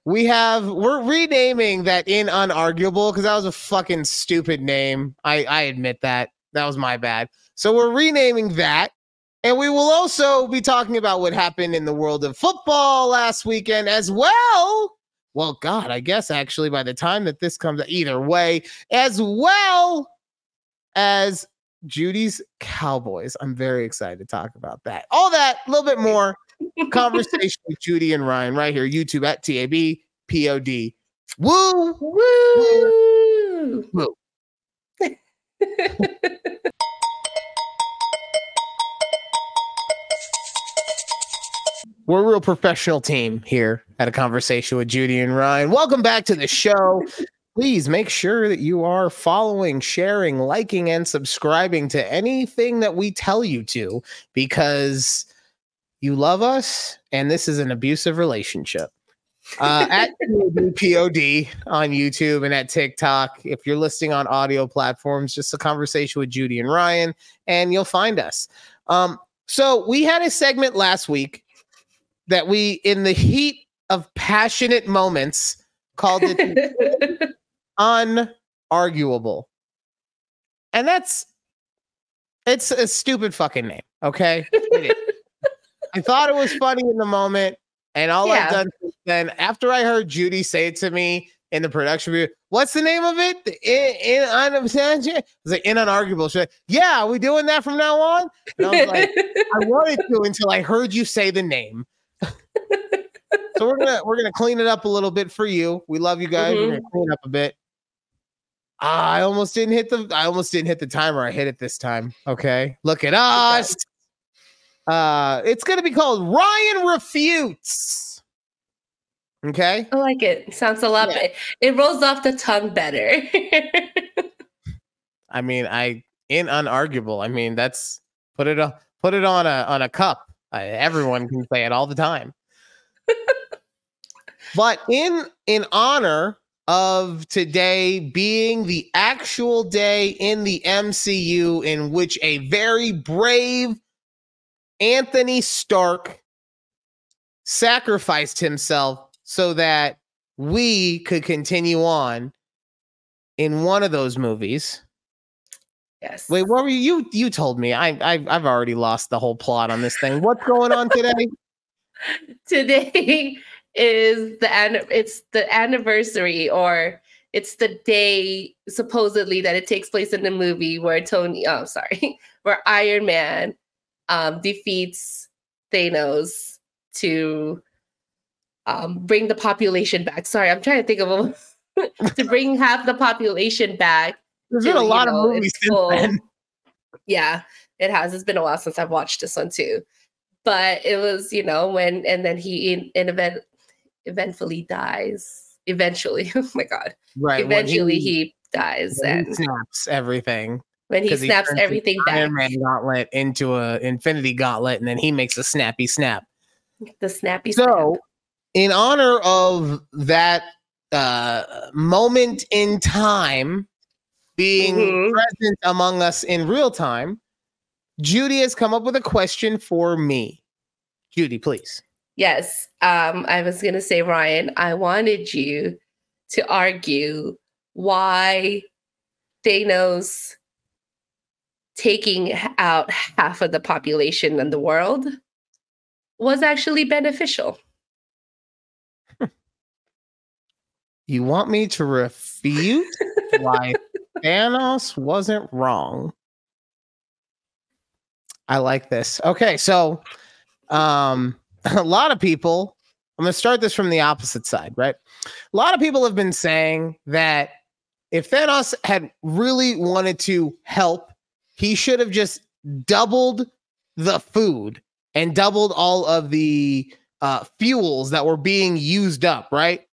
we have we're renaming that in unarguable because that was a fucking stupid name. I I admit that that was my bad. So we're renaming that. And we will also be talking about what happened in the world of football last weekend as well. Well, God, I guess actually by the time that this comes either way, as well as Judy's Cowboys. I'm very excited to talk about that. All that, a little bit more conversation with Judy and Ryan right here, YouTube at TAB POD. Woo! Woo! Woo. We're a real professional team here at a conversation with Judy and Ryan. Welcome back to the show. Please make sure that you are following, sharing, liking, and subscribing to anything that we tell you to because you love us and this is an abusive relationship. Uh, at POD on YouTube and at TikTok. If you're listening on audio platforms, just a conversation with Judy and Ryan, and you'll find us. Um, so we had a segment last week that we, in the heat of passionate moments, called it unarguable. And that's it's a stupid fucking name, okay? I thought it was funny in the moment, and all I've done since then, after I heard Judy say it to me in the production review, what's the name of it? The In, in un- it's like in unarguable. She's like, yeah, are we doing that from now on? And I was like, I wanted to until I heard you say the name. So we're gonna we're gonna clean it up a little bit for you. We love you guys. We're gonna clean up a bit. I almost didn't hit the I almost didn't hit the timer. I hit it this time. Okay. Look at us. Uh it's gonna be called Ryan Refutes. Okay. I like it. Sounds a lot Yeah. better. It rolls off the tongue better. I mean, I in unarguable. I mean, that's put it on put it on a on a cup. Uh, everyone can say it all the time. But in in honor of today being the actual day in the MCU in which a very brave Anthony Stark sacrificed himself so that we could continue on in one of those movies. yes. Wait, what were you? You, you told me. I, I I've already lost the whole plot on this thing. What's going on today? today is the an- it's the anniversary or it's the day supposedly that it takes place in the movie where Tony oh sorry where Iron Man um defeats Thanos to um bring the population back. Sorry, I'm trying to think of a to bring half the population back. There's been a lot know, of movies since full- then. Yeah, it has. It's been a while since I've watched this one too. But it was, you know, when and then he in, in event eventually dies. Eventually, oh my god. Right. eventually he, dies when he and snaps everything. when he snaps the everything back. Iron Man gauntlet into a Infinity Gauntlet, and then he makes a snappy snap. The snappy snap. So, in honor of that uh, moment in time being Mhm. present among us in real time, Judy has come up with a question for me. Judy, please. Yes. Um, I was gonna say, Ryan, I wanted you to argue why Thanos taking out half of the population in the world was actually beneficial. You want me to refute why Thanos wasn't wrong? I like this. Okay, so um a lot of people, I'm going to start this from the opposite side, right? A lot of people have been saying that if Thanos had really wanted to help, he should have just doubled the food and doubled all of the uh, fuels that were being used up, right?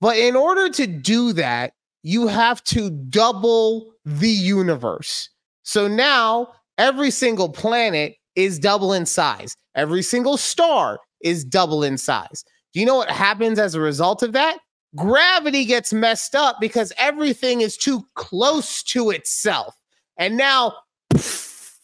But in order to do that, you have to double the universe. So now every single planet is double in size. Every single star is double in size. Do you know what happens as a result of that? Gravity gets messed up because everything is too close to itself. And now pff,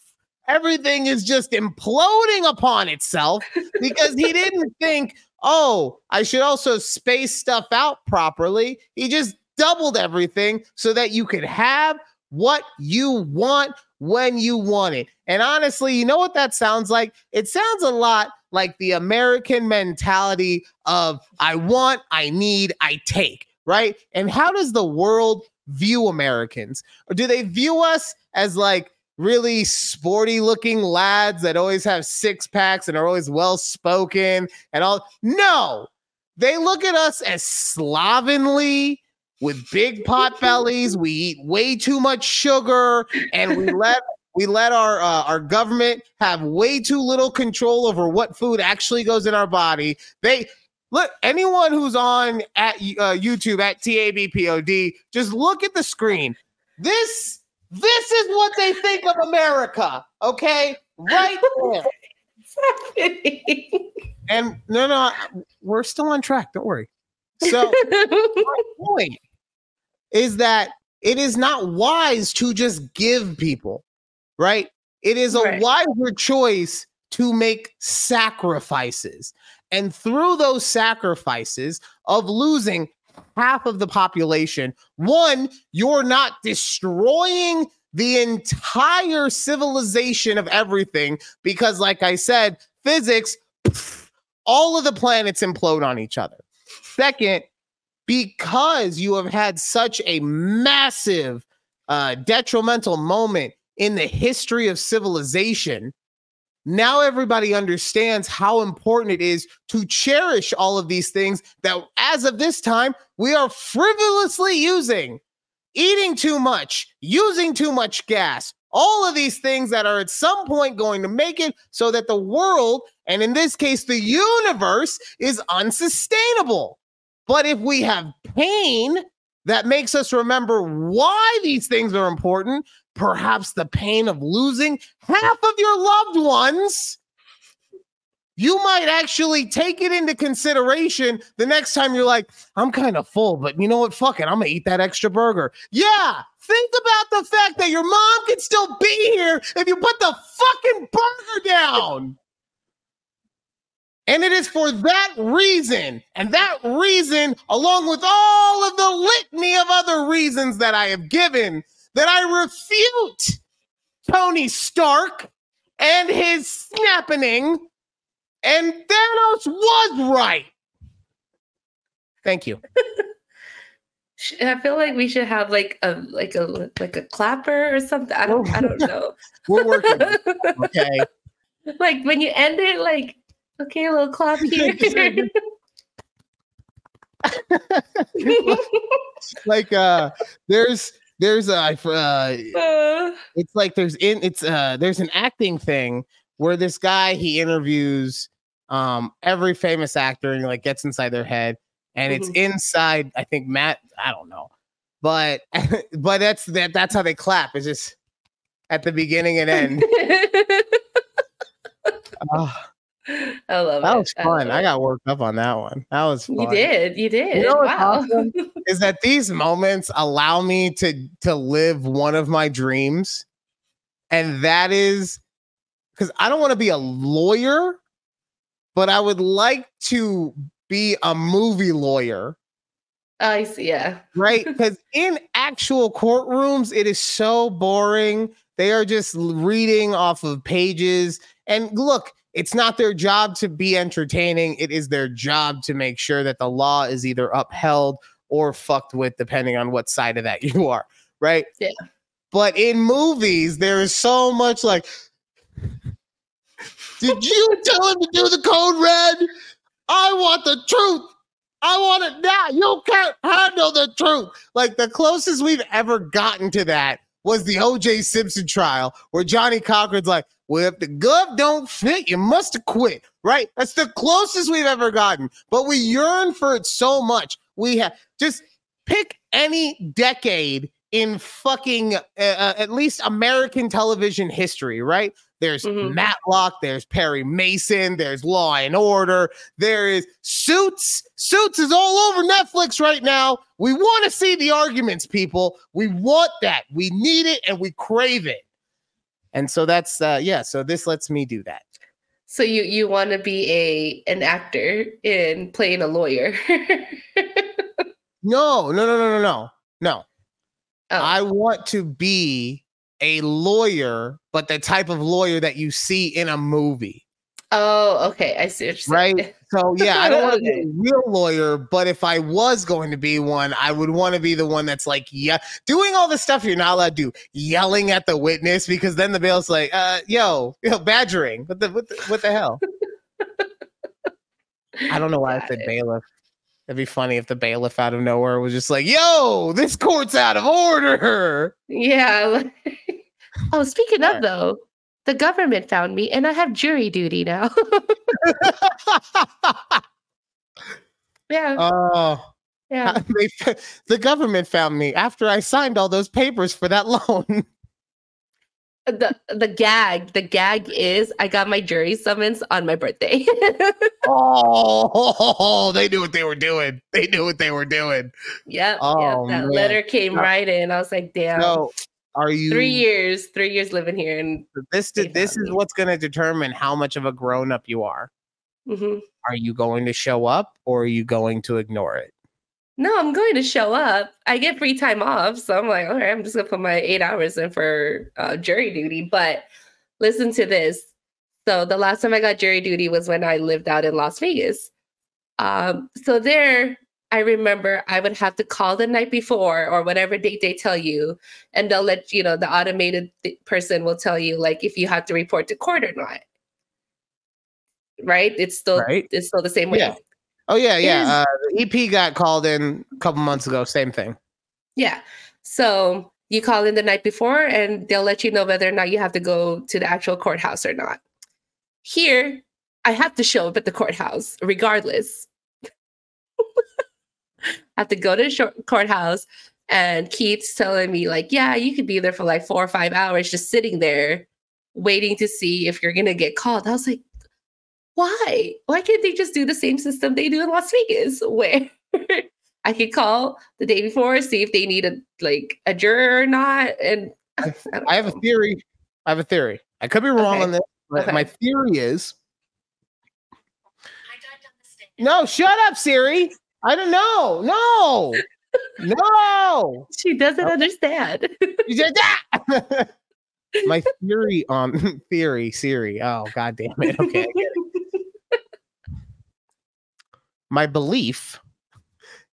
everything is just imploding upon itself because he didn't think, oh, I should also space stuff out properly. He just doubled everything so that you could have what you want when you want it. And honestly, you know what that sounds like? It sounds a lot like the American mentality of I want, I need, I take, right? And how does the world view Americans? Or do they view us as like really sporty looking lads that always have six packs and are always well spoken and all? No, they look at us as slovenly with big pot bellies. We eat way too much sugar, and we let we let our uh, our government have way too little control over what food actually goes in our body. They look anyone who's on at uh, YouTube at TABPOD, just look at the screen. This this is what they think of America. Okay, right there. and no, no, we're still on track. Don't worry. So my point is that it is not wise to just give people, right? It is a right. wiser choice to make sacrifices. And through those sacrifices of losing half of the population, one, you're not destroying the entire civilization of everything because, like I said, physics, all of the planets implode on each other. Second, because you have had such a massive uh, detrimental moment in the history of civilization, now everybody understands how important it is to cherish all of these things that, as of this time, we are frivolously using. Eating too much, using too much gas, all of these things that are at some point going to make it so that the world, and in this case, the universe, is unsustainable. But if we have pain that makes us remember why these things are important, perhaps the pain of losing half of your loved ones, you might actually take it into consideration the next time you're like, I'm kind of full, but you know what? Fuck it. I'm going to eat that extra burger. Yeah. Think about the fact that your mom could still be here if you put the fucking burger down. And it is for that reason, and that reason, along with all of the litany of other reasons that I have given, that I refute Tony Stark and his snapping. And Thanos was right. Thank you. I feel like we should have like a like a like a clapper or something. I don't I don't know. We're working. Okay. like when you end it, like Okay, a little clap here. like uh there's there's a uh, uh, it's like there's in it's uh there's an acting thing where this guy he interviews um every famous actor and like gets inside their head and it's mm-hmm. inside i think matt i don't know. But but that's that that's how they clap. It's just at the beginning and end. Uh, I love that it. That was fun. I, I, got worked up on that one. That was fun. You did. You did. You know wow. Awesome is that these moments allow me to to live one of my dreams, and that is because I don't want to be a lawyer, but I would like to be a movie lawyer. I see. Yeah. Right? Because in actual courtrooms, it is so boring. They are just reading off of pages. And look, it's not their job to be entertaining. It is their job to make sure that the law is either upheld or fucked with, depending on what side of that you are. Right? Yeah. But in movies, there is so much like, did you tell him to do the code red? I want the truth. I want it now. You can't handle the truth. Like the closest we've ever gotten to that was the OJ Simpson trial, where Johnnie Cochran's like, well, if the gov don't fit, you must have quit. Right? That's the closest we've ever gotten. But we yearn for it so much. We have just pick any decade in fucking uh, uh, at least American television history, right? There's Mhm. Matlock, there's Perry Mason, there's Law and Order, there is Suits. Suits is all over Netflix right now. We want to see the arguments, people. We want that. We need it and we crave it. And so that's uh yeah, so this lets me do that. So you you want to be a an actor in playing a lawyer? No, no, no, no, no, no. No. Oh. I want to be a lawyer, but the type of lawyer that you see in a movie. oh, okay. I see what you're. Right. So yeah, I don't want to be a real lawyer, but if I was going to be one, I would want to be the one that's like, yeah, doing all the stuff you're not allowed to do, yelling at the witness, because then the bail's like, uh, yo, yo, badgering. What the what the, what the hell? I don't know why I said it. bailiff. It'd be funny if the bailiff out of nowhere was just like, yo, this court's out of order. Yeah. oh, speaking of though, the government found me and I have jury duty now. yeah. oh, yeah. they, the government found me after I signed all those papers for that loan. The the gag, the gag is I got my jury summons on my birthday. oh, they knew what they were doing. They knew what they were doing. yep. Oh, yep. That man. letter came right in. I was like, damn. So, are you three years, three years living here and This this is me. what's going to determine how much of a grown up you are. mhm. Are you going to show up or are you going to ignore it? No, I'm going to show up. I get free time off. So I'm like, all right, I'm just going to put my eight hours in for uh, jury duty. But listen to this. So the last time I got jury duty was when I lived out in Las Vegas. Um, so there, I remember I would have to call the night before or whatever date they tell you, and they'll let you know the automated th- person will tell you like if you have to report to court or not. Right? It's still Right. it's still the same way. Yeah. Oh yeah, Is- yeah. Uh, the EP got called in a couple months ago. Same thing. Yeah. So you call in the night before and they'll let you know whether or not you have to go to the actual courthouse or not. Here, I have to show up at the courthouse regardless. I have to go to the courthouse and Keith's telling me like, yeah, you could be there for like 4 or 5 hours just sitting there waiting to see if you're going to get called. I was like, why? Why can't they just do the same system they do in Las Vegas where I could call the day before, see if they need a like a juror or not. And I, I have a theory. I have a theory. I could be wrong Okay. on this, but Okay. my theory is no. Shut up, Siri. I don't know. No, no. she doesn't Nope. understand. You said that. my theory on um, theory Siri. Oh god damn it. Okay. I get it. My belief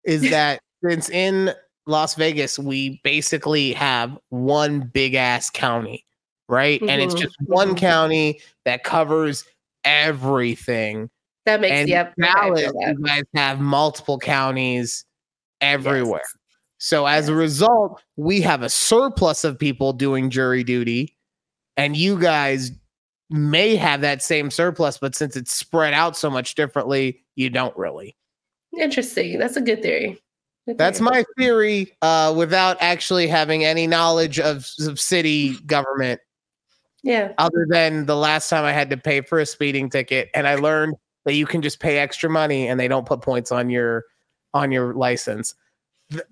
is that since in Las Vegas we basically have one big ass county, right? And it's Mhm, just one mhm. county that covers everything. that makes And yep. Dallas, you guys have multiple counties everywhere. Yes. So as a result, we have a surplus of people doing jury duty, and you guys may have that same surplus, but since it's spread out so much differently, you don't really. Interesting. That's a good theory. Good That's theory. my theory, uh, without actually having any knowledge of, of city government, yeah. other than the last time I had to pay for a speeding ticket, and I learned that you can just pay extra money and they don't put points on your on your license.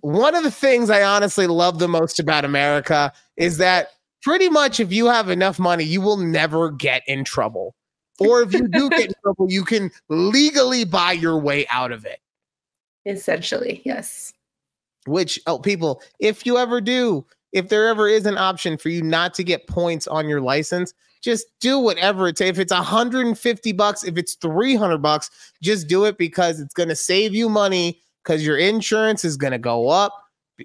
One of the things I honestly love the most about America is that pretty much if you have enough money, you will never get in trouble. Or if you do get in trouble, you can legally buy your way out of it. Essentially, yes. Which, oh, people, if you ever do, if there ever is an option for you not to get points on your license, just do whatever it takes. If it's 150 bucks, if it's 300 bucks, just do it because it's going to save you money because your insurance is going to go up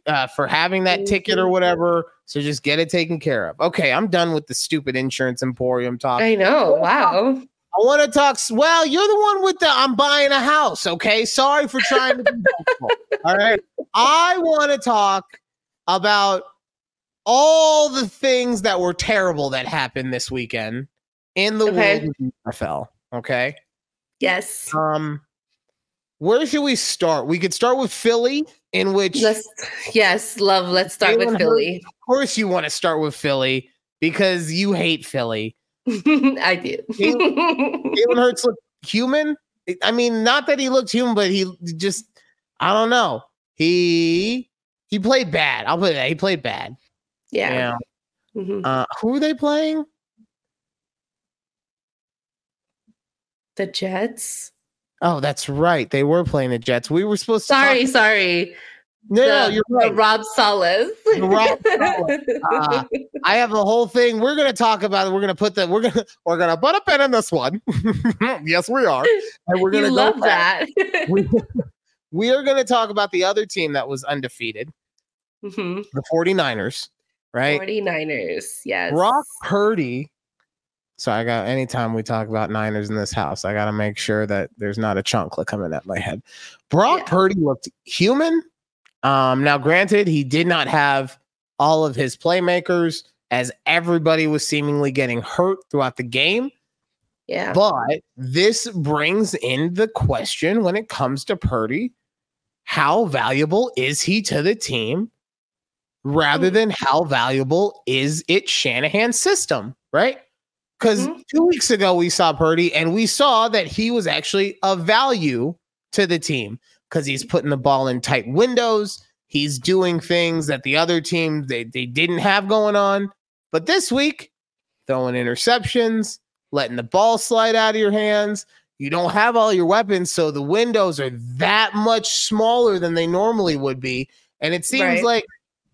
uh, for having that ticket or whatever. So just get it taken care of. Okay, I'm done with the stupid insurance emporium talk. I know. Wow. I want to talk. Well, you're the one with the I'm buying a house. Okay. Sorry for trying to be helpful. All right. I want to talk about all the things that were terrible that happened this weekend in the Okay. world of NFL. Okay. Yes. Um, where should we start? We could start with Philly, in which, Let's yes, love. Let's start with Philly. of course, you want to start with Philly because you hate Philly. I do. Jalen Hurts looked human. I mean, not that he looked human, but he just I don't know. He he played bad. I'll put that. He played bad. yeah. Yeah. Mhm. Uh, who are they playing? The Jets. Oh, that's right. They were playing the Jets. We were supposed to. talk- Sorry, sorry. no, no, you're right. Rob Salas. The Rob Saleh. Uh, I have a whole thing. We're gonna talk about it. We're gonna put the. We're gonna. We're gonna put a pin in this one. yes, we are. And we're gonna you go love back. that. We, we are gonna talk about the other team that was undefeated, Mhm. the 49ers. Right. 49ers. Yes. Brock Purdy. So I got anytime we talk about Niners in this house, I got to make sure that there's not a chancla coming at my head. Brock Yeah. Purdy looked human. Um, now, granted, he did not have all of his playmakers as everybody was seemingly getting hurt throughout the game. Yeah. But this brings in the question when it comes to Purdy how valuable is he to the team rather Mm. than how valuable is it Shanahan's system, right? Because Mhm. two weeks ago we saw Purdy and we saw that he was actually of value to the team because he's putting the ball in tight windows. He's doing things that the other team they, they didn't have going on. But this week, throwing interceptions, letting the ball slide out of your hands. You don't have all your weapons, so the windows are that much smaller than they normally would be. And it seems Right. like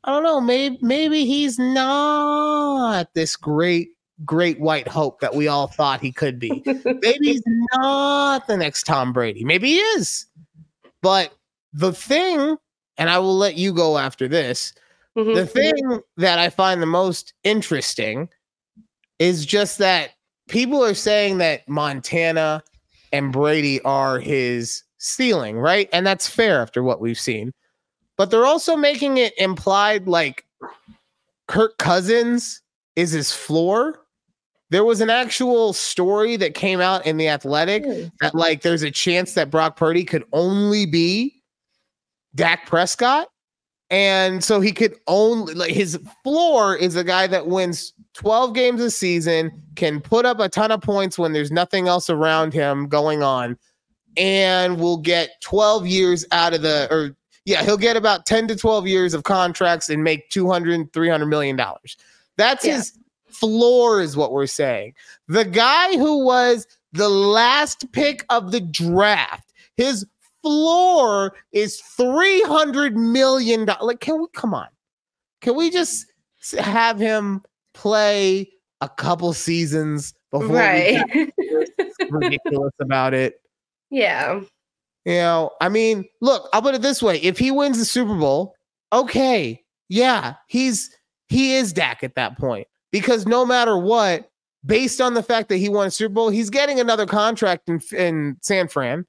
I don't know, maybe maybe he's not this great great white hope that we all thought he could be. maybe he's not the next Tom Brady. Maybe he is. But the thing, and I will let you go after this, Mhm. the thing that I find the most interesting is just that people are saying that Montana and Brady are his ceiling, right? And that's fair after what we've seen. But they're also making it implied like Kirk Cousins is his floor. There was an actual story that came out in the Athletic Hmm. that like there's a chance that Brock Purdy could only be Dak Prescott. And so he could only like his floor is a guy that wins 12 games a season, can put up a ton of points when there's nothing else around him going on, and will get 12 years out of the or yeah, he'll get about 10 to 12 years of contracts and make 200 300 million dollars. That's Yeah. his floor is what we're saying. The guy who was the last pick of the draft, his floor is 300 million dollars. Like can we come on? Can we just have him play a couple seasons before we right. get ridiculous about it? yeah. You know, I mean, look, I'll put it this way: if he wins the Super Bowl, okay, yeah, he's he is Dak at that point because no matter what, based on the fact that he won a Super Bowl, he's getting another contract in in San Fran,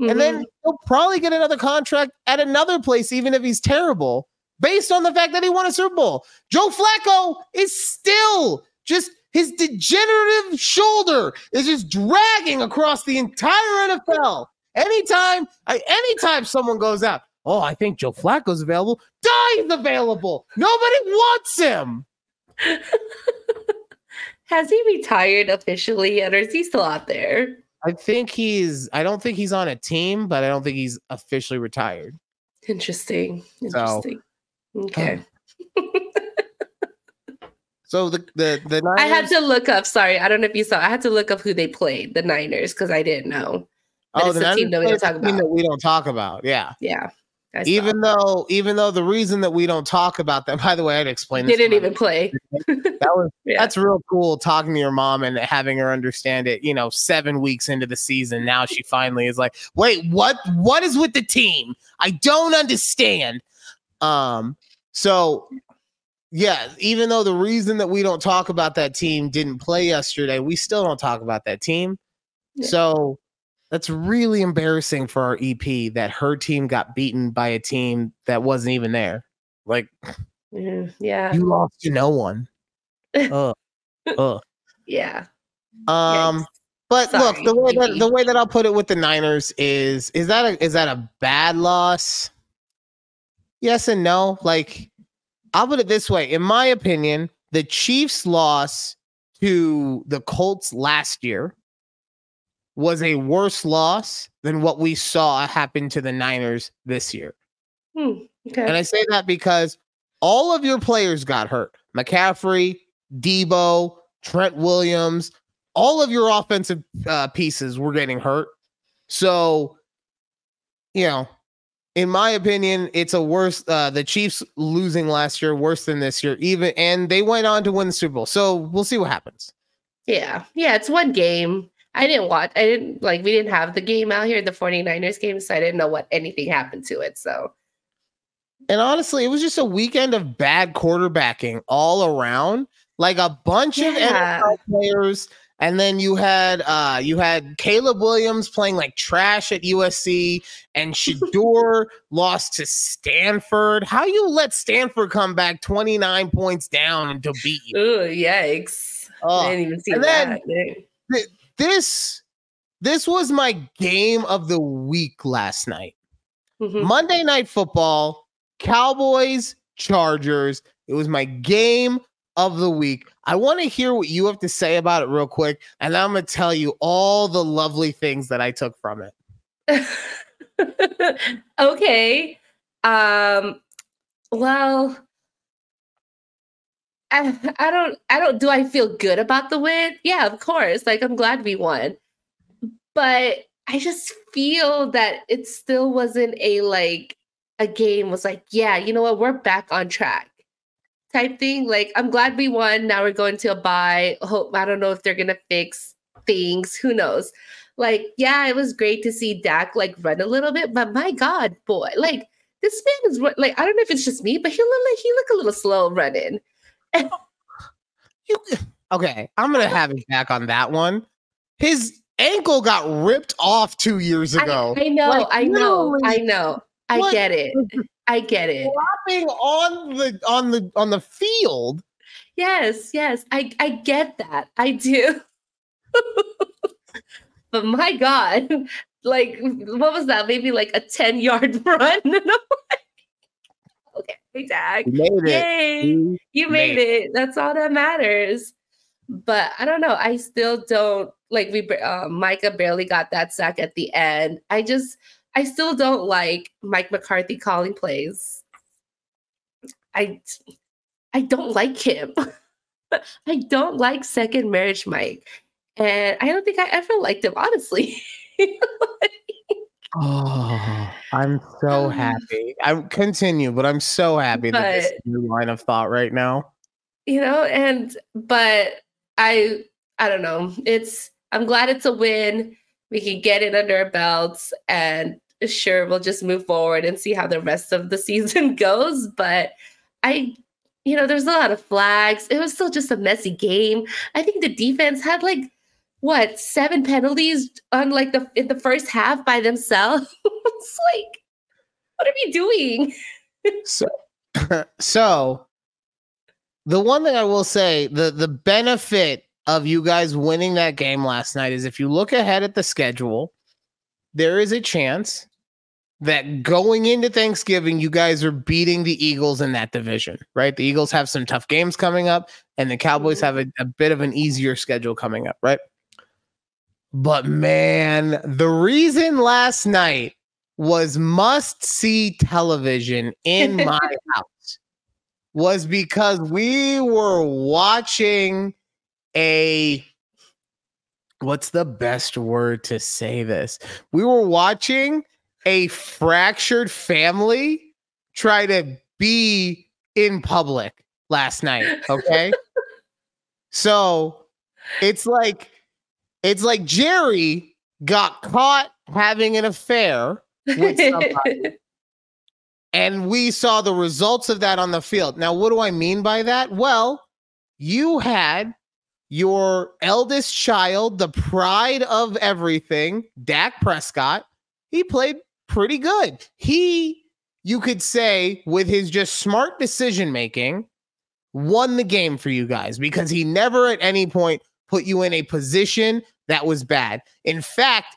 and Mhm. then he'll probably get another contract at another place, even if he's terrible, based on the fact that he won a Super Bowl. Joe Flacco is still just his degenerative shoulder is just dragging across the entire NFL. Anytime, anytime someone goes out, oh, I think Joe Flacco's available. Die's available. Nobody wants him. Has he retired officially yet, or is he still out there? I think he's. I don't think he's on a team, but I don't think he's officially retired. Interesting. So- Interesting. okay. So the the the Niners, I had to look up. Sorry, I don't know if you saw. I had to look up who they played, the Niners, because I didn't know. But oh it's the Niners team that we don't talk about. that we don't talk about. Yeah. Yeah, I saw. Even though even though the reason that we don't talk about them, by the way, I'd explain they this. didn't even play. That was Yeah. that's real cool talking to your mom and having her understand it. You know, seven weeks into the season, now she finally is like, "Wait, what? What is with the team? I don't understand." Um, so yeah, even though the reason that we don't talk about that team didn't play yesterday, we still don't talk about that team. Yeah. So that's really embarrassing for our EP that her team got beaten by a team that wasn't even there. Like Mm, yeah, you lost to no one. Ugh. Ugh. yeah. Um, Yikes. but look, the way that the way that I'll put it with the Niners is is that a is that a bad loss? Yes and no. Like I'll put it this way. In my opinion, the Chiefs' loss to the Colts last year was a worse loss than what we saw happen to the Niners this year. Hmm, okay. And I say that because all of your players got hurt. McCaffrey, Deebo, Trent Williams, all of your offensive uh, pieces were getting hurt. So, you know, in my opinion, it's a worse. Uh, the Chiefs losing last year worse than this year, even, and they went on to win the Super Bowl. So we'll see what happens. Yeah. Yeah. It's one game. I didn't watch. I didn't like, we didn't have the game out here, the 49ers game. So I didn't know what anything happened to it. So And honestly, it was just a weekend of bad quarterbacking all around. Like a bunch of NFL players, and then you had uh you had Caleb Williams playing like trash at USC, and Shedeur lost to Stanford. How you let Stanford come back 29 points down and to beat you? Ooh, yikes. I Oh, didn't even see and then- that. This this was my game of the week last night. Mhm. Monday Night Football, Cowboys, Chargers. It was my game of the week. I want to hear what you have to say about it real quick, and I'm going to tell you all the lovely things that I took from it. okay. Um well I, don't I don't do I feel good about the win? Yeah, of course. Like I'm glad we won. But I just feel that it still wasn't a like a game was like, yeah, you know what? We're back on track. Type thing. Like I'm glad we won. Now we're going to a bye. Hope I don't know if they're gonna fix things. Who knows? Like, yeah, it was great to see Dak like run a little bit, but my God, boy, like this man is like I don't know if it's just me, but he look like he look a little slow running. You okay? I'm to have it back on that one. His ankle got ripped off two years I, ago. I know, Like, I know, I know. I get it. I get it. Flopping on the on the on the field. Yes, yes. I I get that. I do. but my God, like what was that? Maybe like a 10 yard run. And I'm like, okay, Dak. He made. Yay. He You made made it. That's all that matters. But I don't know. I still don't like we. Uh, Micah barely got that sack at the end. I just, I still don't like Mike McCarthy calling plays. I, I don't like him. I don't like second marriage Mike, and I don't think I ever liked him honestly. Oh, I'm so um, happy. I continue, but I'm so happy that this is your line of thought right now. you know and but i i don't know it's i'm glad it's a win we can get it under our belts and sure we'll just move forward and see how the rest of the season goes but i you know there's a lot of flags it was still just a messy game i think the defense had like what seven penalties on like the in the first half by themselves it's like what are we doing So, so the one thing I will say, the the benefit of you guys winning that game last night is if you look ahead at the schedule, there is a chance that going into Thanksgiving, you guys are beating the Eagles in that division, right? The Eagles have some tough games coming up, and the Cowboys Mhm. have a, a bit of an easier schedule coming up, right? But man, the reason last night was must see television in my house was because we were watching a what's the best word to say this? We were watching a fractured family try to be in public last night, okay? so, it's like it's like Jerry got caught having an affair with somebody and we saw the results of that on the field. Now, what do I mean by that? Well, you had your eldest child, the pride of everything, Dak Prescott. He played pretty good. He, you could say, with his just smart decision making, won the game for you guys because he never at any point put you in a position that was bad. In fact,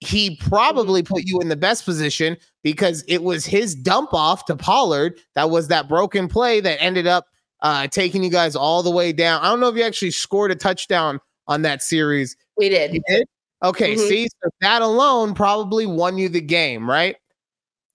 he probably put you in the best position because it was his dump off to Pollard that was that broken play that ended up uh, taking you guys all the way down. I don't know if you actually scored a touchdown on that series. We did. You did? Okay, mm-hmm. see, so that alone probably won you the game, right?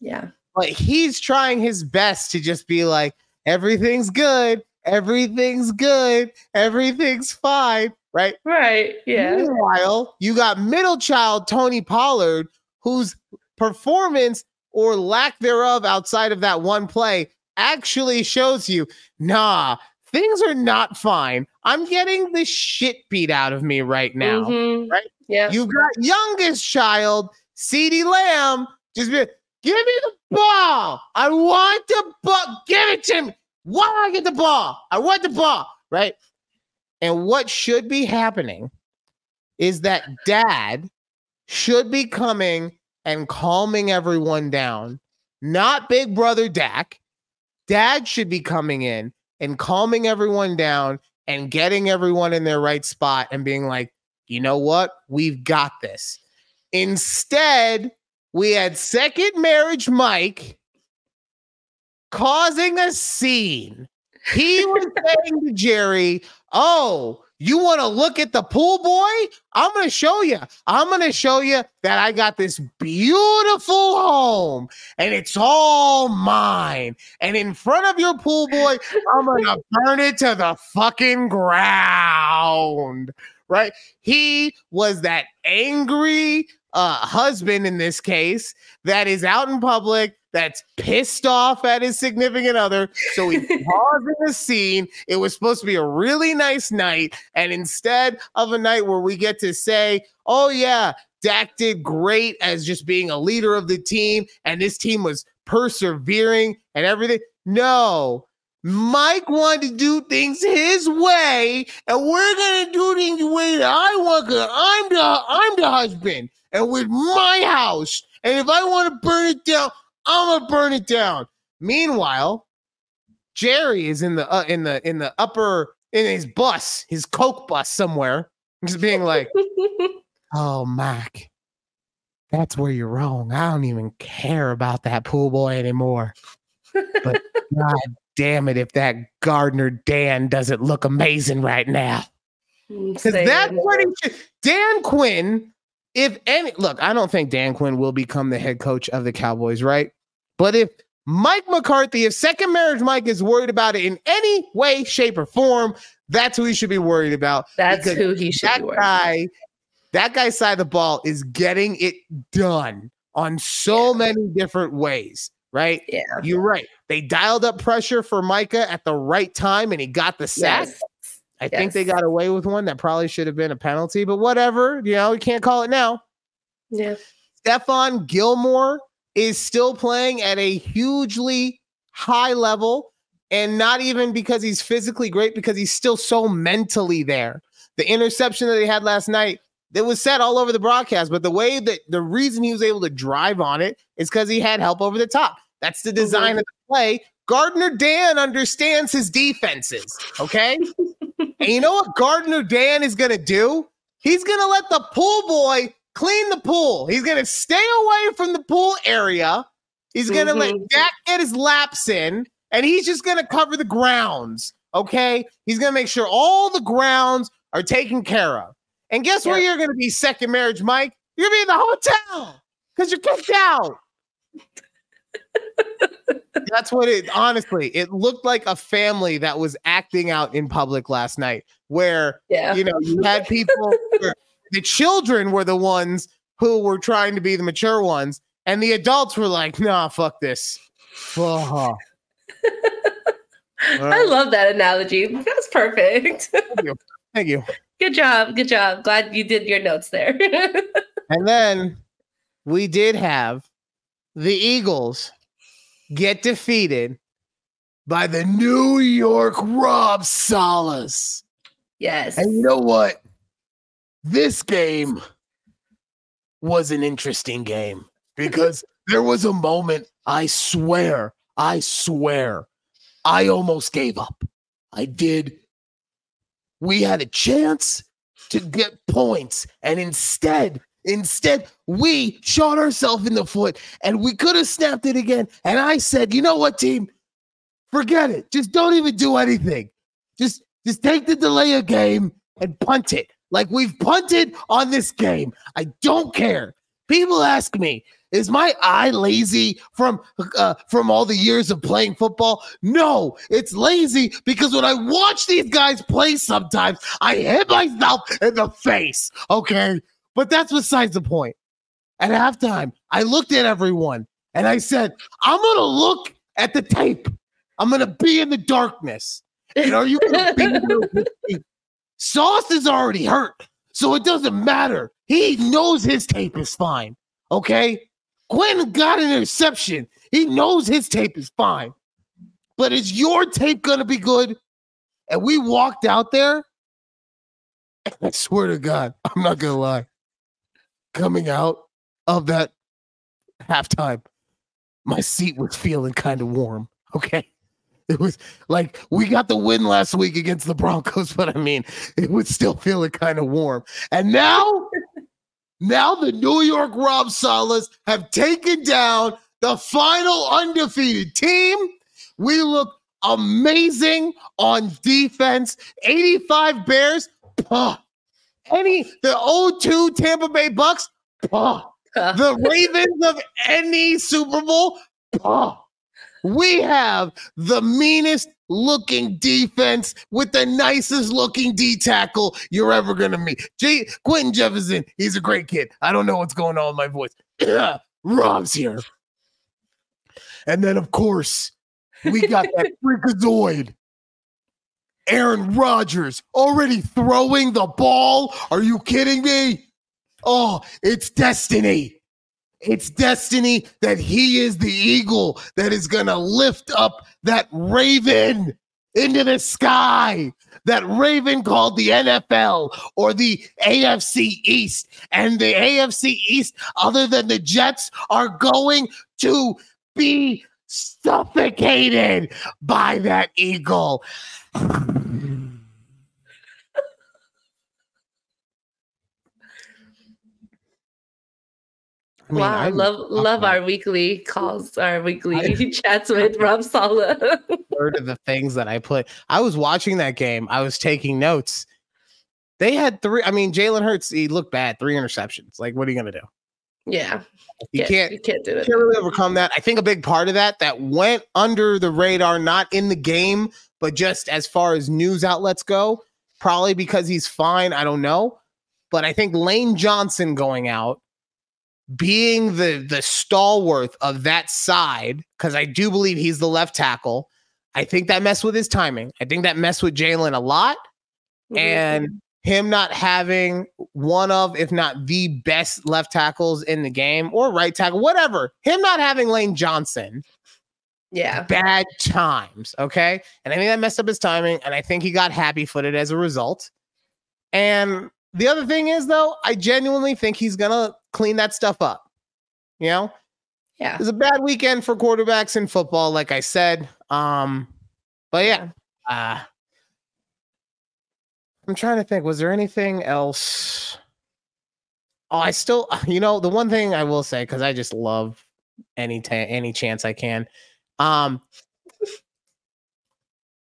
Yeah. But he's trying his best to just be like, everything's good, everything's good, everything's fine right? Right. Yeah. Meanwhile, you got middle child Tony Pollard, whose performance or lack thereof outside of that one play actually shows you, nah, things are not fine. I'm getting the shit beat out of me right now. Mm-hmm. Right? Yeah. You got youngest child, CeeDee Lamb, just be give me the ball. I want the ball. Give it to me. Why do I get the ball? I want the ball. Right. And what should be happening is that dad should be coming and calming everyone down, not big brother Dak. Dad should be coming in and calming everyone down and getting everyone in their right spot and being like, you know what? We've got this. Instead, we had second marriage Mike causing a scene. He was saying to Jerry, Oh, you want to look at the pool boy? I'm going to show you. I'm going to show you that I got this beautiful home and it's all mine. And in front of your pool boy, I'm going to burn it to the fucking ground. Right? He was that angry uh, husband in this case that is out in public that's pissed off at his significant other. So he pauses the scene. It was supposed to be a really nice night. And instead of a night where we get to say, oh, yeah, Dak did great as just being a leader of the team, and this team was persevering and everything. No, Mike wanted to do things his way, and we're gonna do things the way that I want. Cause I'm the I'm the husband, and with my house, and if I want to burn it down, I'm gonna burn it down. Meanwhile, Jerry is in the uh, in the in the upper in his bus, his coke bus somewhere, just being like, "Oh, Mac, that's where you're wrong. I don't even care about that pool boy anymore." But God damn it, if that gardener Dan doesn't look amazing right now. Because that's what he should. Dan Quinn if any look, I don't think Dan Quinn will become the head coach of the Cowboys, right? But if Mike McCarthy, if second marriage Mike is worried about it in any way, shape, or form, that's who he should be worried about. That's who he should that be guy, about. That guy's side of the ball is getting it done on so yeah. many different ways, right? Yeah. You're right. They dialed up pressure for Micah at the right time and he got the sack. Yes. I yes. think they got away with one that probably should have been a penalty, but whatever. You know, we can't call it now. Yeah. Stephon Gilmore is still playing at a hugely high level, and not even because he's physically great, because he's still so mentally there. The interception that he had last night, it was said all over the broadcast, but the way that the reason he was able to drive on it is because he had help over the top. That's the design mm-hmm. of the play. Gardner Dan understands his defenses. Okay. and you know what Gardner Dan is going to do? He's going to let the pool boy clean the pool. He's going to stay away from the pool area. He's going to mm-hmm. let Jack get his laps in, and he's just going to cover the grounds. Okay. He's going to make sure all the grounds are taken care of. And guess where you're going to be second marriage, Mike? You're going to be in the hotel because you're kicked out. That's what it honestly, it looked like a family that was acting out in public last night, where Yeah. you know, you had people the children were the ones who were trying to be the mature ones, and the adults were like, nah, fuck this. Uh-huh. I love that analogy. That's perfect. Thank you. Thank you. Good job. Good job. Glad you did your notes there. And then we did have the Eagles get defeated by the New York Rob Salehs. yes. And you know what? This game was an interesting game because there was a moment, I swear, I swear, I almost gave up. I did. We had a chance to get points, and instead, instead, we shot ourselves in the foot and we could have snapped it again. And I said, you know what, team? Forget it. Just don't even do anything. Just just take the delay of game and punt it. Like we've punted on this game. I don't care. People ask me, is my eye lazy from uh, from all the years of playing football? No, it's lazy because when I watch these guys play sometimes, I hit myself in the face. Okay? But that's besides the point. At halftime, I looked at everyone and I said, I'm going to look at the tape. I'm going to be in the darkness. And are you going to be there with? Sauce is already hurt, so it doesn't matter. He knows his tape is fine. Okay, Quinn got an interception. He knows his tape is fine, but is your tape gonna be good? And we walked out there. I swear to God, I'm not gonna lie. Coming out of that halftime, my seat was feeling kind of warm. Okay. It was like we got the win last week against the Broncos, but I mean, it was still feeling kind of warm. And now, now the New York Rob Salehs have taken down the final undefeated team. We look amazing on defense. 85 Bears. Puh. Any the 02 Tampa Bay Bucks. The Ravens of any Super Bowl. We have the meanest looking defense with the nicest looking D tackle you're ever gonna meet. J- Quentin Jefferson, he's a great kid. I don't know what's going on with my voice. Rob's here. And then, of course, we got that freakazoid. Aaron Rodgers already throwing the ball. Are you kidding me? Oh, it's destiny. It's destiny that he is the eagle that is going to lift up that raven into the sky. That raven called the NFL or the AFC East. And the AFC East, other than the Jets, are going to be suffocated by that eagle. I mean, wow, I love love our weekly calls, our weekly chats with Rob Saleh. third of the things that I put. I was watching that game. I was taking notes. They had three. I mean, Jalen Hurts. He looked bad. Three interceptions. Like, what are you gonna do? yeah, You can't. you can't do it. can't really overcome that. I think a big part of that that went under the radar, not in the game, but just as far as news outlets go, probably because he's fine. I don't know, but I think Lane Johnson going out, being the the stalwart of that side, because I do believe he's the left tackle. I think that messed with his timing. I think that messed with Jalen a lot Mhm. and him not having one of, if not the best left tackles in the game or right tackle, whatever, him not having Lane Johnson, yeah, bad times. Okay. And I think that messed up his timing. And I think he got happy footed as a result. And the other thing is, though, I genuinely think he's going to clean that stuff up. You know, yeah. it was a bad weekend for quarterbacks in football, like I said. Um, but yeah, uh, I'm trying to think. Was there anything else? Oh, I still, you know, the one thing I will say because I just love any any chance I can. Um,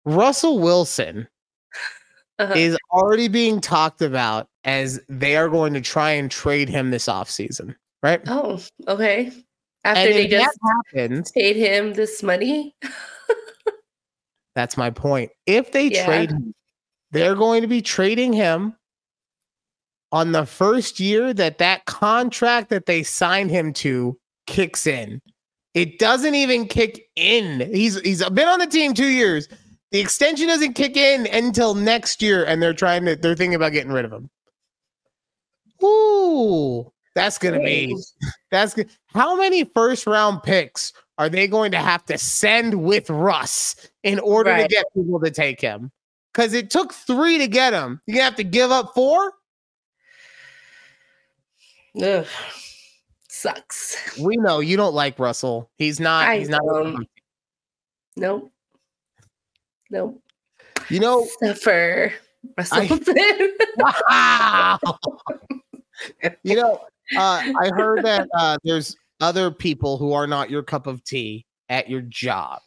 Russell Wilson Uh-huh. is already being talked about as they are going to try and trade him this offseason, right? oh, okay. After and they just happens, paid him this money. that's my point. If they Yeah. trade him, they're going to be trading him on the first year that that contract that they signed him to kicks in. It doesn't even kick in. He's he's been on the team 2 years. The extension doesn't kick in until next year and they're trying to they're thinking about getting rid of him. Ooh, that's going to be that's good. How many first round picks are they going to have to send with Russ in order to get people to take him? Because it took three to get him. You gonna have to give up four? Ugh. Sucks. We know you don't like Russell. He's not. I he's not. don't. Nope. Nope. You know. Suffer. Russell I- Wow. you know. Uh, I heard that uh, there's other people who are not your cup of tea at your job.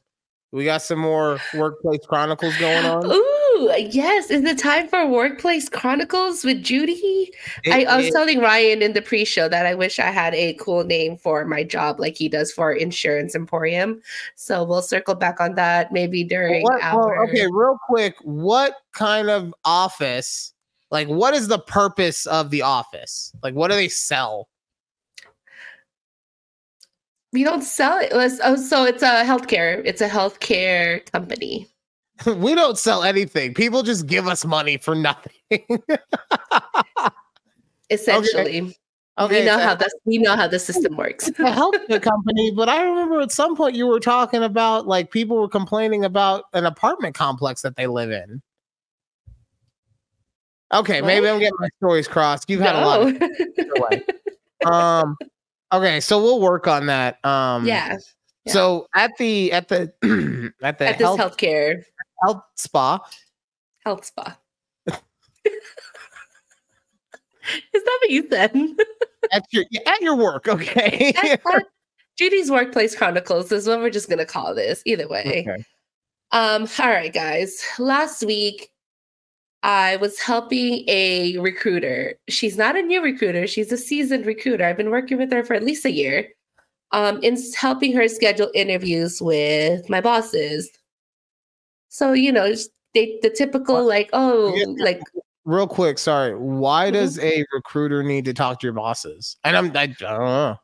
We got some more workplace chronicles going on. Ooh, yes. Is the time for Workplace Chronicles with Judy? I, It- I was it- telling Ryan in the pre-show that I wish I had a cool name for my job, like he does for Insurance Emporium. So we'll circle back on that maybe during What- well, our. okay, real quick, what kind of office? Like, what is the purpose of the office? Like, what do they sell? We don't sell it. Let's- Oh, so it's a healthcare. It's a healthcare company. we don't sell anything. People just give us money for nothing. Essentially, we okay, know it's how this. We know how the system works. it's a healthcare company, but I remember at some point you were talking about like people were complaining about an apartment complex that they live in. Okay, maybe What? I'm getting my stories crossed. You've had a lot. Of- No. um, okay, so we'll work on that. Um, yeah. Yeah. So at the at the at the At this healthcare health spa, health spa. Is that what you said? at your at your work, okay. At- at Judy's Workplace Chronicles is what we're just gonna call this. Either way. Okay. Um, all right, guys. Last week I was helping a recruiter. She's not a new recruiter, she's a seasoned recruiter. I've been working with her for at least a year. Um, in helping her schedule interviews with my bosses. So, you know, they the typical like, oh, Yeah. like Real quick, sorry. Why Mhm. does a recruiter need to talk to your bosses? And I'm I, I don't know.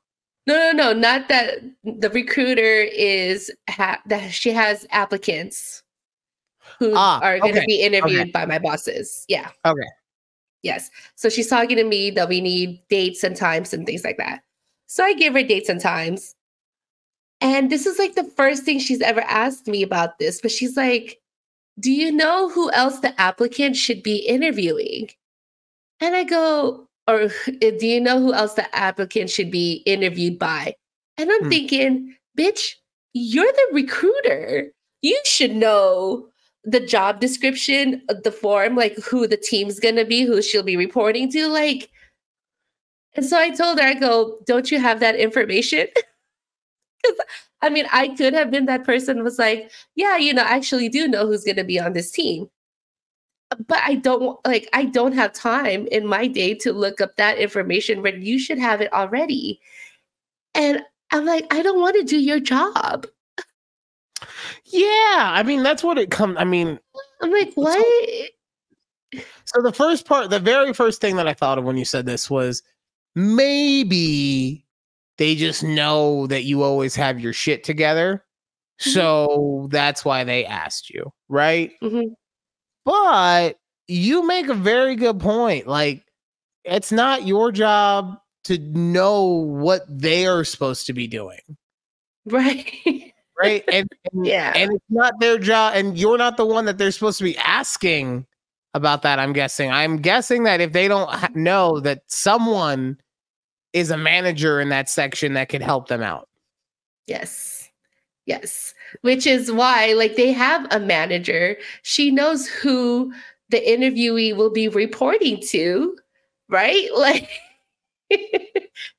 No, no, no, not that the recruiter is ha- that she has applicants who Ah, are going to okay, be interviewed by my bosses. Yeah. Okay. Yes. So she's talking to me that we need dates and times and things like that. So I give her dates and times. And this is like the first thing she's ever asked me about this, but she's like, Do you know who else the applicant should be interviewing? And I go, Or do you know who else the applicant should be interviewed by? And I'm Hmm. thinking, Bitch, you're the recruiter. You should know the job description, the form, like who the team's gonna be, who she'll be reporting to. Like, and so I told her, I go, don't you have that information? 'Cause, I mean, I could have been that person was like, yeah, you know, I actually do know who's gonna be on this team. But I don't like I don't have time in my day to look up that information when you should have it already. And I'm like, I don't want to do your job. Yeah, I mean that's what it comes. I mean, I'm like, what? so the first part, the very first thing that I thought of when you said this was maybe they just know that you always have your shit together. Mm-hmm. So that's why they asked you, right? Mhm. But you make a very good point. Like, it's not your job to know what they are supposed to be doing, Right. right? And, and Yeah. and it's not their job, and you're not the one that they're supposed to be asking about that. I'm guessing. I'm guessing that if they don't ha- know that someone is a manager in that section that could help them out. Yes. Yes. Which is why, like, they have a manager. She knows who the interviewee will be reporting to, right? Like,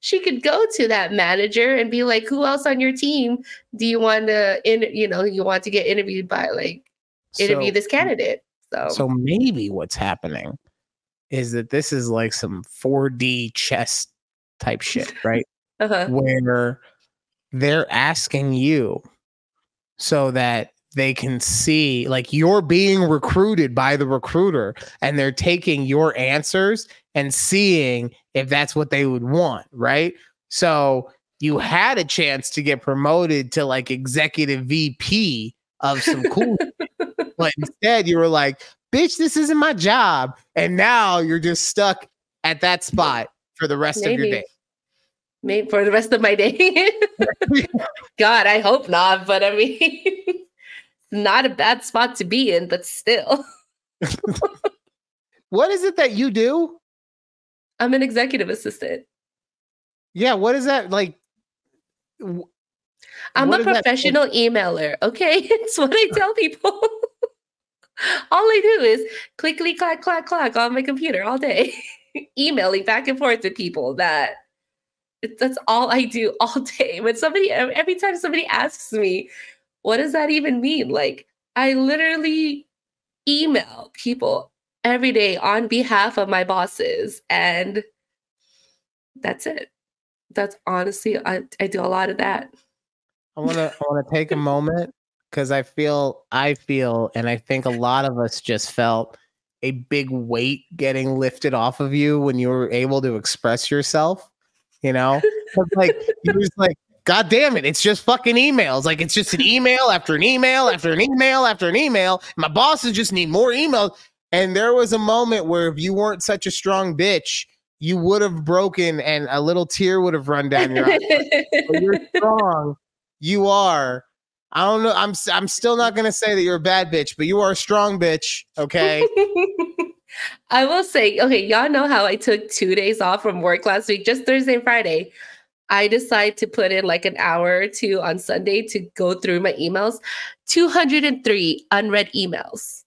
she could go to that manager and be like, who else on your team do you want to, in, you know, you want to get interviewed by? Like, interview So- this candidate. So, So maybe what's happening is that this is like some 4D chess type shit, right? uh-huh. Where they're asking you so that they can see like you're being recruited by the recruiter and they're taking your answers and seeing if that's what they would want, right? So you had a chance to get promoted to like executive VP of some cool, but instead you were like, bitch, this isn't my job. And now you're just stuck at that spot for the rest Maybe. of your day. Maybe for the rest of my day. God, I hope not. But I mean, not a bad spot to be in, but still. what is it that you do? I'm an executive assistant. Yeah, what is that like? I'm a professional emailer. Okay, it's what I tell people. all I do is click, click, clack, clack, clack on my computer all day, emailing back and forth to people. That that's all I do all day. When somebody, every time somebody asks me, what does that even mean? Like, I literally email people every day on behalf of my bosses, and that's it. That's honestly, I, I do a lot of that. I want to I want to take a moment because I feel I feel and I think a lot of us just felt a big weight getting lifted off of you when you were able to express yourself. You know, like you was like God damn it, it's just fucking emails. Like it's just an email after an email after an email after an email. My bosses just need more emails. And there was a moment where if you weren't such a strong bitch, you would have broken and a little tear would have run down your eyes. you're strong. You are. I don't know. I'm I'm still not gonna say that you're a bad bitch, but you are a strong bitch. Okay. I will say, okay, y'all know how I took two days off from work last week, just Thursday and Friday. I decide to put in like an hour or two on Sunday to go through my emails. 203 unread emails.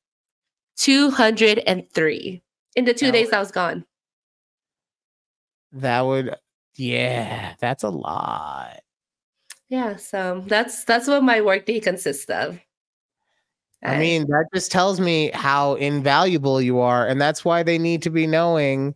203 in the two that days would, I was gone. That would, yeah, that's a lot. Yeah, so that's that's what my workday consists of. I mean, that just tells me how invaluable you are, and that's why they need to be knowing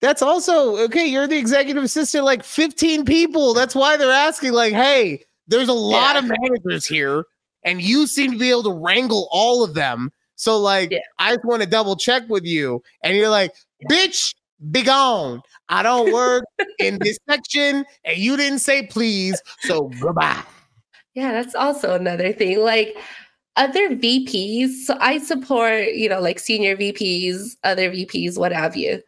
that's also okay. You're the executive assistant, like 15 people. That's why they're asking, like, hey, there's a lot yeah. of managers here, and you seem to be able to wrangle all of them. So, like, yeah. I just want to double check with you. And you're like, bitch, be gone. I don't work in this section, and you didn't say please. So goodbye. Yeah, that's also another thing. Like other VPs, so I support, you know, like senior VPs, other VPs, what have you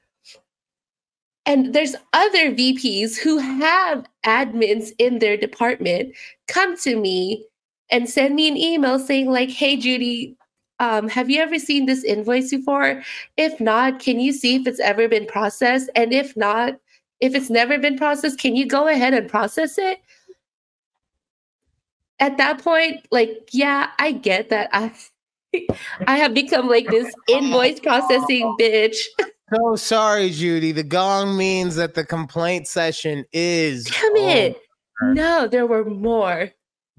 and there's other VPs who have admins in their department come to me and send me an email saying like, "Hey Judy, um, have you ever seen this invoice before? If not, can you see if it's ever been processed? And if not, if it's never been processed, can you go ahead and process it?" At that point, like, yeah, I get that I I have become like this invoice processing bitch. so sorry, Judy. The gong means that the complaint session is. Come in. No, there were more.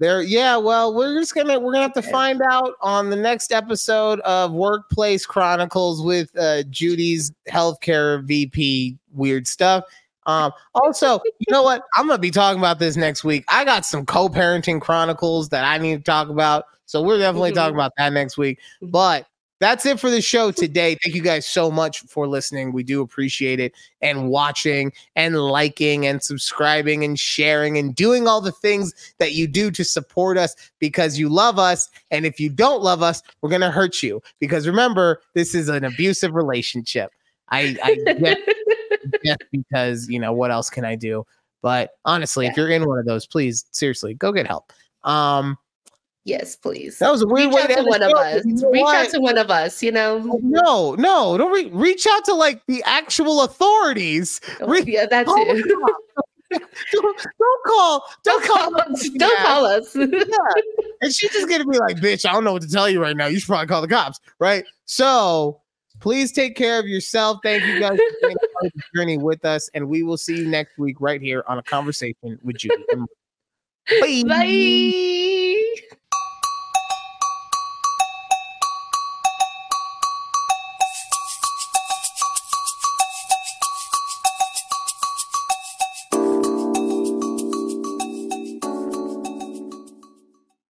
There, yeah. Well, we're just gonna we're gonna have to find out on the next episode of Workplace Chronicles with uh, Judy's healthcare VP. Weird stuff. Um, also, you know what? I'm gonna be talking about this next week. I got some co-parenting chronicles that I need to talk about. So we're definitely mm-hmm. talking about that next week. But that's it for the show today. Thank you guys so much for listening. We do appreciate it and watching and liking and subscribing and sharing and doing all the things that you do to support us because you love us. And if you don't love us, we're going to hurt you because remember, this is an abusive relationship. I, I get, because, you know, what else can I do? But honestly, yeah. if you're in one of those, please, seriously, go get help. Um, Yes, please. That was a weird reach way to, to one of us. You know reach what? out to one of us. You know. No, no, don't re- reach out to like the actual authorities. Oh, re- yeah, that's oh, it. don't, don't, call. Don't, don't call. us. Don't call us. yeah. And she's just gonna be like, "Bitch, I don't know what to tell you right now. You should probably call the cops." Right. So please take care of yourself. Thank you guys for being the journey with us, and we will see you next week right here on a conversation with Judy. Bye. Bye.